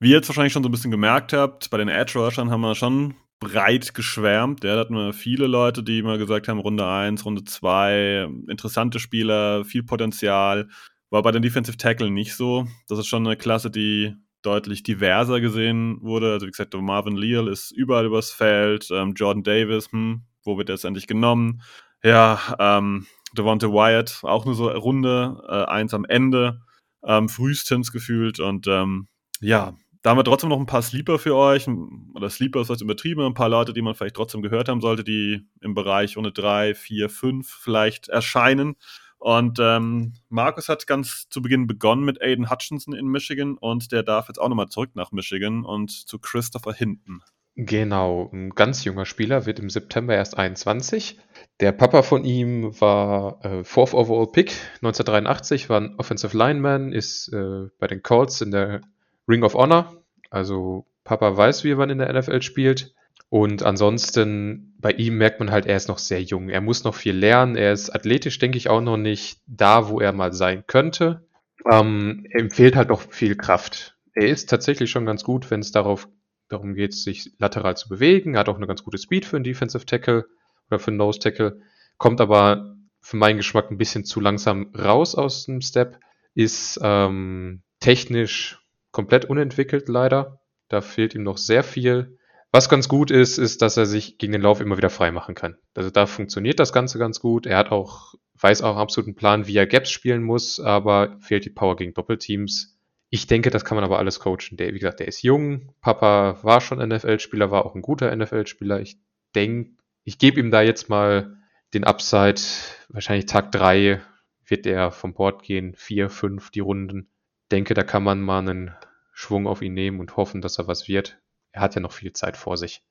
Wie ihr jetzt wahrscheinlich schon so ein bisschen gemerkt habt, bei den Edge Rushern haben wir schon breit geschwärmt. Ja, da hatten wir viele Leute, die immer gesagt haben, Runde 1, Runde 2, interessante Spieler, viel Potenzial. War bei den Defensive Tackle nicht so. Das ist schon eine Klasse, die deutlich diverser gesehen wurde. Also wie gesagt, Marvin Leal ist überall übers Feld. Ähm, Jordan Davis, hm, wo wird er jetzt endlich genommen? Ja, ähm, Devonta Wyatt, auch nur so Runde äh, am Ende, ähm, frühestens gefühlt. Und ähm, ja, da haben wir trotzdem noch ein paar Sleeper für euch. Oder Sleeper ist was übertrieben, ein paar Leute, die man vielleicht trotzdem gehört haben sollte, die im Bereich Runde 3, 4, 5 vielleicht erscheinen. Und ähm, Markus hat ganz zu Beginn begonnen mit Aiden Hutchinson in Michigan und der darf jetzt auch nochmal zurück nach Michigan und zu Christopher Hinton. Genau, ein ganz junger Spieler, wird im September erst 21. Der Papa von ihm war äh, Fourth Overall Pick 1983, war ein Offensive Lineman, ist äh, bei den Colts in der Ring of Honor. Also Papa weiß, wie man in der NFL spielt. Und ansonsten bei ihm merkt man halt, er ist noch sehr jung. Er muss noch viel lernen. Er ist athletisch, denke ich, auch noch nicht da, wo er mal sein könnte. Ähm, ihm fehlt halt noch viel Kraft. Er ist tatsächlich schon ganz gut, wenn es darauf darum geht, sich lateral zu bewegen. Er hat auch eine ganz gute Speed für einen Defensive Tackle oder für einen Nose Tackle. Kommt aber für meinen Geschmack ein bisschen zu langsam raus aus dem Step. Ist ähm, technisch komplett unentwickelt leider. Da fehlt ihm noch sehr viel. Was ganz gut ist, ist, dass er sich gegen den Lauf immer wieder frei machen kann. Also da funktioniert das Ganze ganz gut. Er hat auch, weiß auch absolut einen Plan, wie er Gaps spielen muss, aber fehlt die Power gegen Doppelteams. Ich denke, das kann man aber alles coachen. Der, wie gesagt, der ist jung. Papa war schon NFL-Spieler, war auch ein guter NFL-Spieler. Ich denke, ich gebe ihm da jetzt mal den Upside. Wahrscheinlich Tag drei wird er vom Board gehen. Vier, fünf, die Runden. Denke, da kann man mal einen Schwung auf ihn nehmen und hoffen, dass er was wird er hat ja noch viel Zeit vor sich.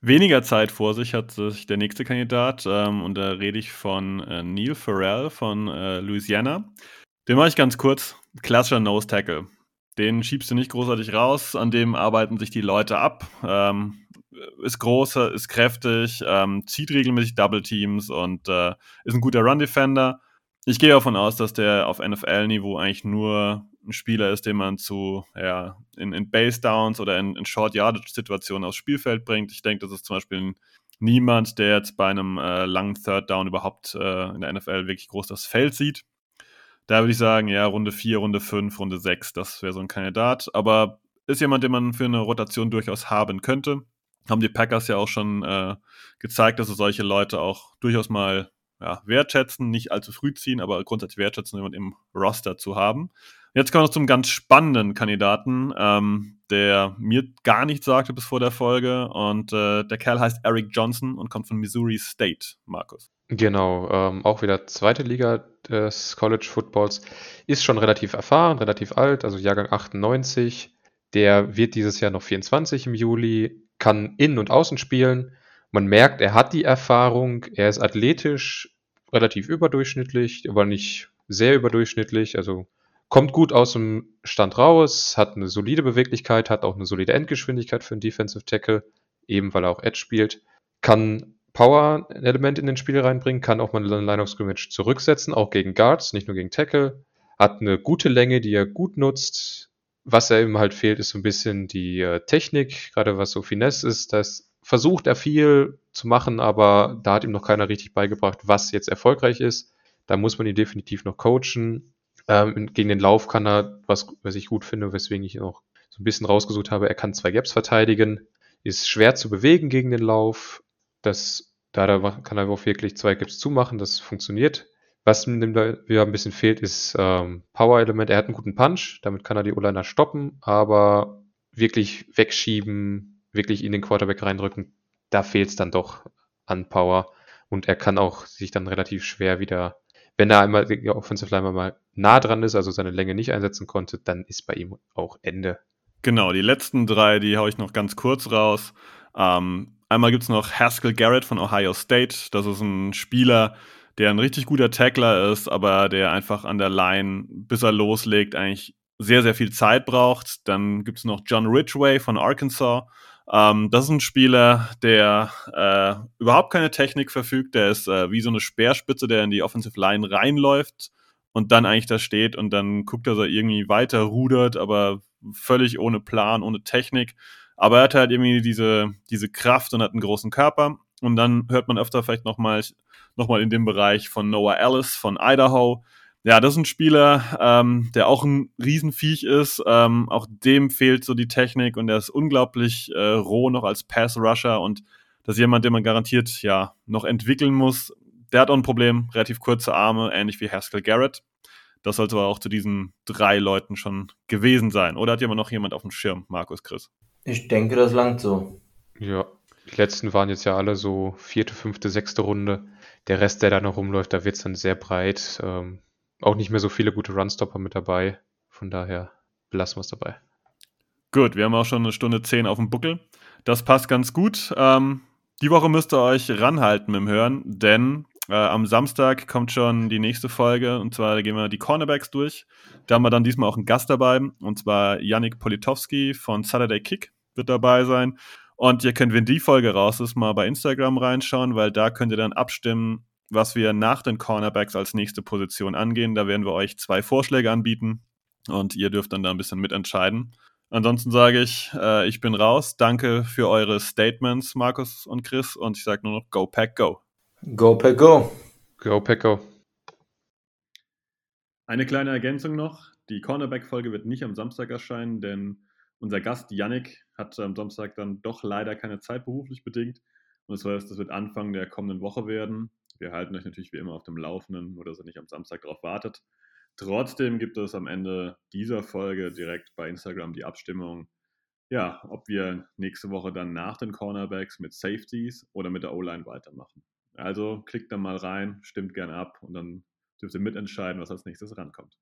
Weniger Zeit vor sich hat sich der nächste Kandidat ähm, und da rede ich von äh, Neil Farrell von äh, Louisiana. Den mache ich ganz kurz. Klassischer Nose Tackle. Den schiebst du nicht großartig raus, an dem arbeiten sich die Leute ab. Ähm, ist groß, ist kräftig, ähm, zieht regelmäßig Double Teams und äh, ist ein guter Run Defender. Ich gehe davon aus, dass der auf NFL-Niveau eigentlich nur ein Spieler ist, den man zu, ja, in, in Base Downs oder in, in Short Yardage Situationen aufs Spielfeld bringt. Ich denke, das ist zum Beispiel niemand, der jetzt bei einem äh, langen Third Down überhaupt äh, in der NFL wirklich groß das Feld sieht. Da würde ich sagen, ja, Runde 4, Runde 5, Runde 6, das wäre so ein Kandidat. Aber ist jemand, den man für eine Rotation durchaus haben könnte. Haben die Packers ja auch schon äh, gezeigt, dass sie solche Leute auch durchaus mal ja, wertschätzen, nicht allzu früh ziehen, aber grundsätzlich wertschätzen, jemanden im Roster zu haben. Jetzt kommen wir zum ganz spannenden Kandidaten, ähm, der mir gar nichts sagte bis vor der Folge. Und äh, der Kerl heißt Eric Johnson und kommt von Missouri State, Markus. Genau, ähm, auch wieder zweite Liga des College Footballs. Ist schon relativ erfahren, relativ alt, also Jahrgang 98. Der wird dieses Jahr noch 24 im Juli, kann innen und außen spielen. Man merkt, er hat die Erfahrung, er ist athletisch relativ überdurchschnittlich, aber nicht sehr überdurchschnittlich, also kommt gut aus dem Stand raus, hat eine solide Beweglichkeit, hat auch eine solide Endgeschwindigkeit für einen Defensive Tackle, eben weil er auch Edge spielt, kann Power ein Element in den Spiel reinbringen, kann auch mal eine Line of Scrimmage zurücksetzen, auch gegen Guards, nicht nur gegen Tackle, hat eine gute Länge, die er gut nutzt. Was er eben halt fehlt, ist so ein bisschen die äh, Technik, gerade was so Finesse ist. Das versucht er viel zu machen, aber da hat ihm noch keiner richtig beigebracht, was jetzt erfolgreich ist. Da muss man ihn definitiv noch coachen. Ähm, gegen den Lauf kann er, was, was ich gut finde, weswegen ich auch so ein bisschen rausgesucht habe, er kann zwei Gaps verteidigen, ist schwer zu bewegen gegen den Lauf. Das, da kann er auch wirklich zwei Gaps zumachen, das funktioniert. Was ihm wieder ein bisschen fehlt, ist ähm, Power-Element. Er hat einen guten Punch, damit kann er die O-Liner stoppen, aber wirklich wegschieben, wirklich in den Quarterback reindrücken, da fehlt es dann doch an Power. Und er kann auch sich dann relativ schwer wieder wenn er einmal die Offensive Line mal nah dran ist, also seine Länge nicht einsetzen konnte, dann ist bei ihm auch Ende. Genau, die letzten drei, die haue ich noch ganz kurz raus. Ähm, einmal gibt es noch Haskell Garrett von Ohio State. Das ist ein Spieler, der ein richtig guter Tackler ist, aber der einfach an der Line, bis er loslegt, eigentlich sehr, sehr viel Zeit braucht. Dann gibt es noch John Ridgway von Arkansas. Ähm, das ist ein Spieler, der äh, überhaupt keine Technik verfügt. Der ist äh, wie so eine Speerspitze, der in die Offensive Line reinläuft und dann eigentlich da steht und dann guckt, dass er irgendwie weiter rudert, aber völlig ohne Plan, ohne Technik. Aber er hat halt irgendwie diese, diese Kraft und hat einen großen Körper. Und dann hört man öfter vielleicht nochmal noch mal in dem Bereich von Noah Ellis von Idaho. Ja, das ist ein Spieler, ähm, der auch ein Riesenviech ist. Ähm, auch dem fehlt so die Technik und er ist unglaublich äh, roh noch als Pass-Rusher und das ist jemand, den man garantiert ja noch entwickeln muss. Der hat auch ein Problem, relativ kurze Arme, ähnlich wie Haskell Garrett. Das sollte aber auch zu diesen drei Leuten schon gewesen sein. Oder hat jemand noch jemand auf dem Schirm, Markus Chris? Ich denke, das langt so. Ja, die letzten waren jetzt ja alle so vierte, fünfte, sechste Runde. Der Rest, der da noch rumläuft, da wird es dann sehr breit. Ähm, auch nicht mehr so viele gute Runstopper mit dabei. Von daher belassen wir es dabei. Gut, wir haben auch schon eine Stunde zehn auf dem Buckel. Das passt ganz gut. Ähm, die Woche müsst ihr euch ranhalten mit dem Hören, denn äh, am Samstag kommt schon die nächste Folge und zwar gehen wir die Cornerbacks durch. Da haben wir dann diesmal auch einen Gast dabei und zwar Yannick Politowski von Saturday Kick wird dabei sein. Und ihr könnt, wenn die Folge raus ist, mal bei Instagram reinschauen, weil da könnt ihr dann abstimmen, was wir nach den Cornerbacks als nächste Position angehen. Da werden wir euch zwei Vorschläge anbieten und ihr dürft dann da ein bisschen mitentscheiden. Ansonsten sage ich, äh, ich bin raus. Danke für eure Statements, Markus und Chris. Und ich sage nur noch Go Pack Go. Go Pack Go. Go Pack Go. Eine kleine Ergänzung noch. Die Cornerback-Folge wird nicht am Samstag erscheinen, denn unser Gast Yannick hat am Samstag dann doch leider keine Zeit beruflich bedingt. Und das heißt, das wird Anfang der kommenden Woche werden. Wir halten euch natürlich wie immer auf dem Laufenden, nur dass ihr nicht am Samstag darauf wartet. Trotzdem gibt es am Ende dieser Folge direkt bei Instagram die Abstimmung, ja, ob wir nächste Woche dann nach den Cornerbacks mit Safeties oder mit der O-Line weitermachen. Also klickt da mal rein, stimmt gern ab und dann dürft ihr mitentscheiden, was als nächstes rankommt.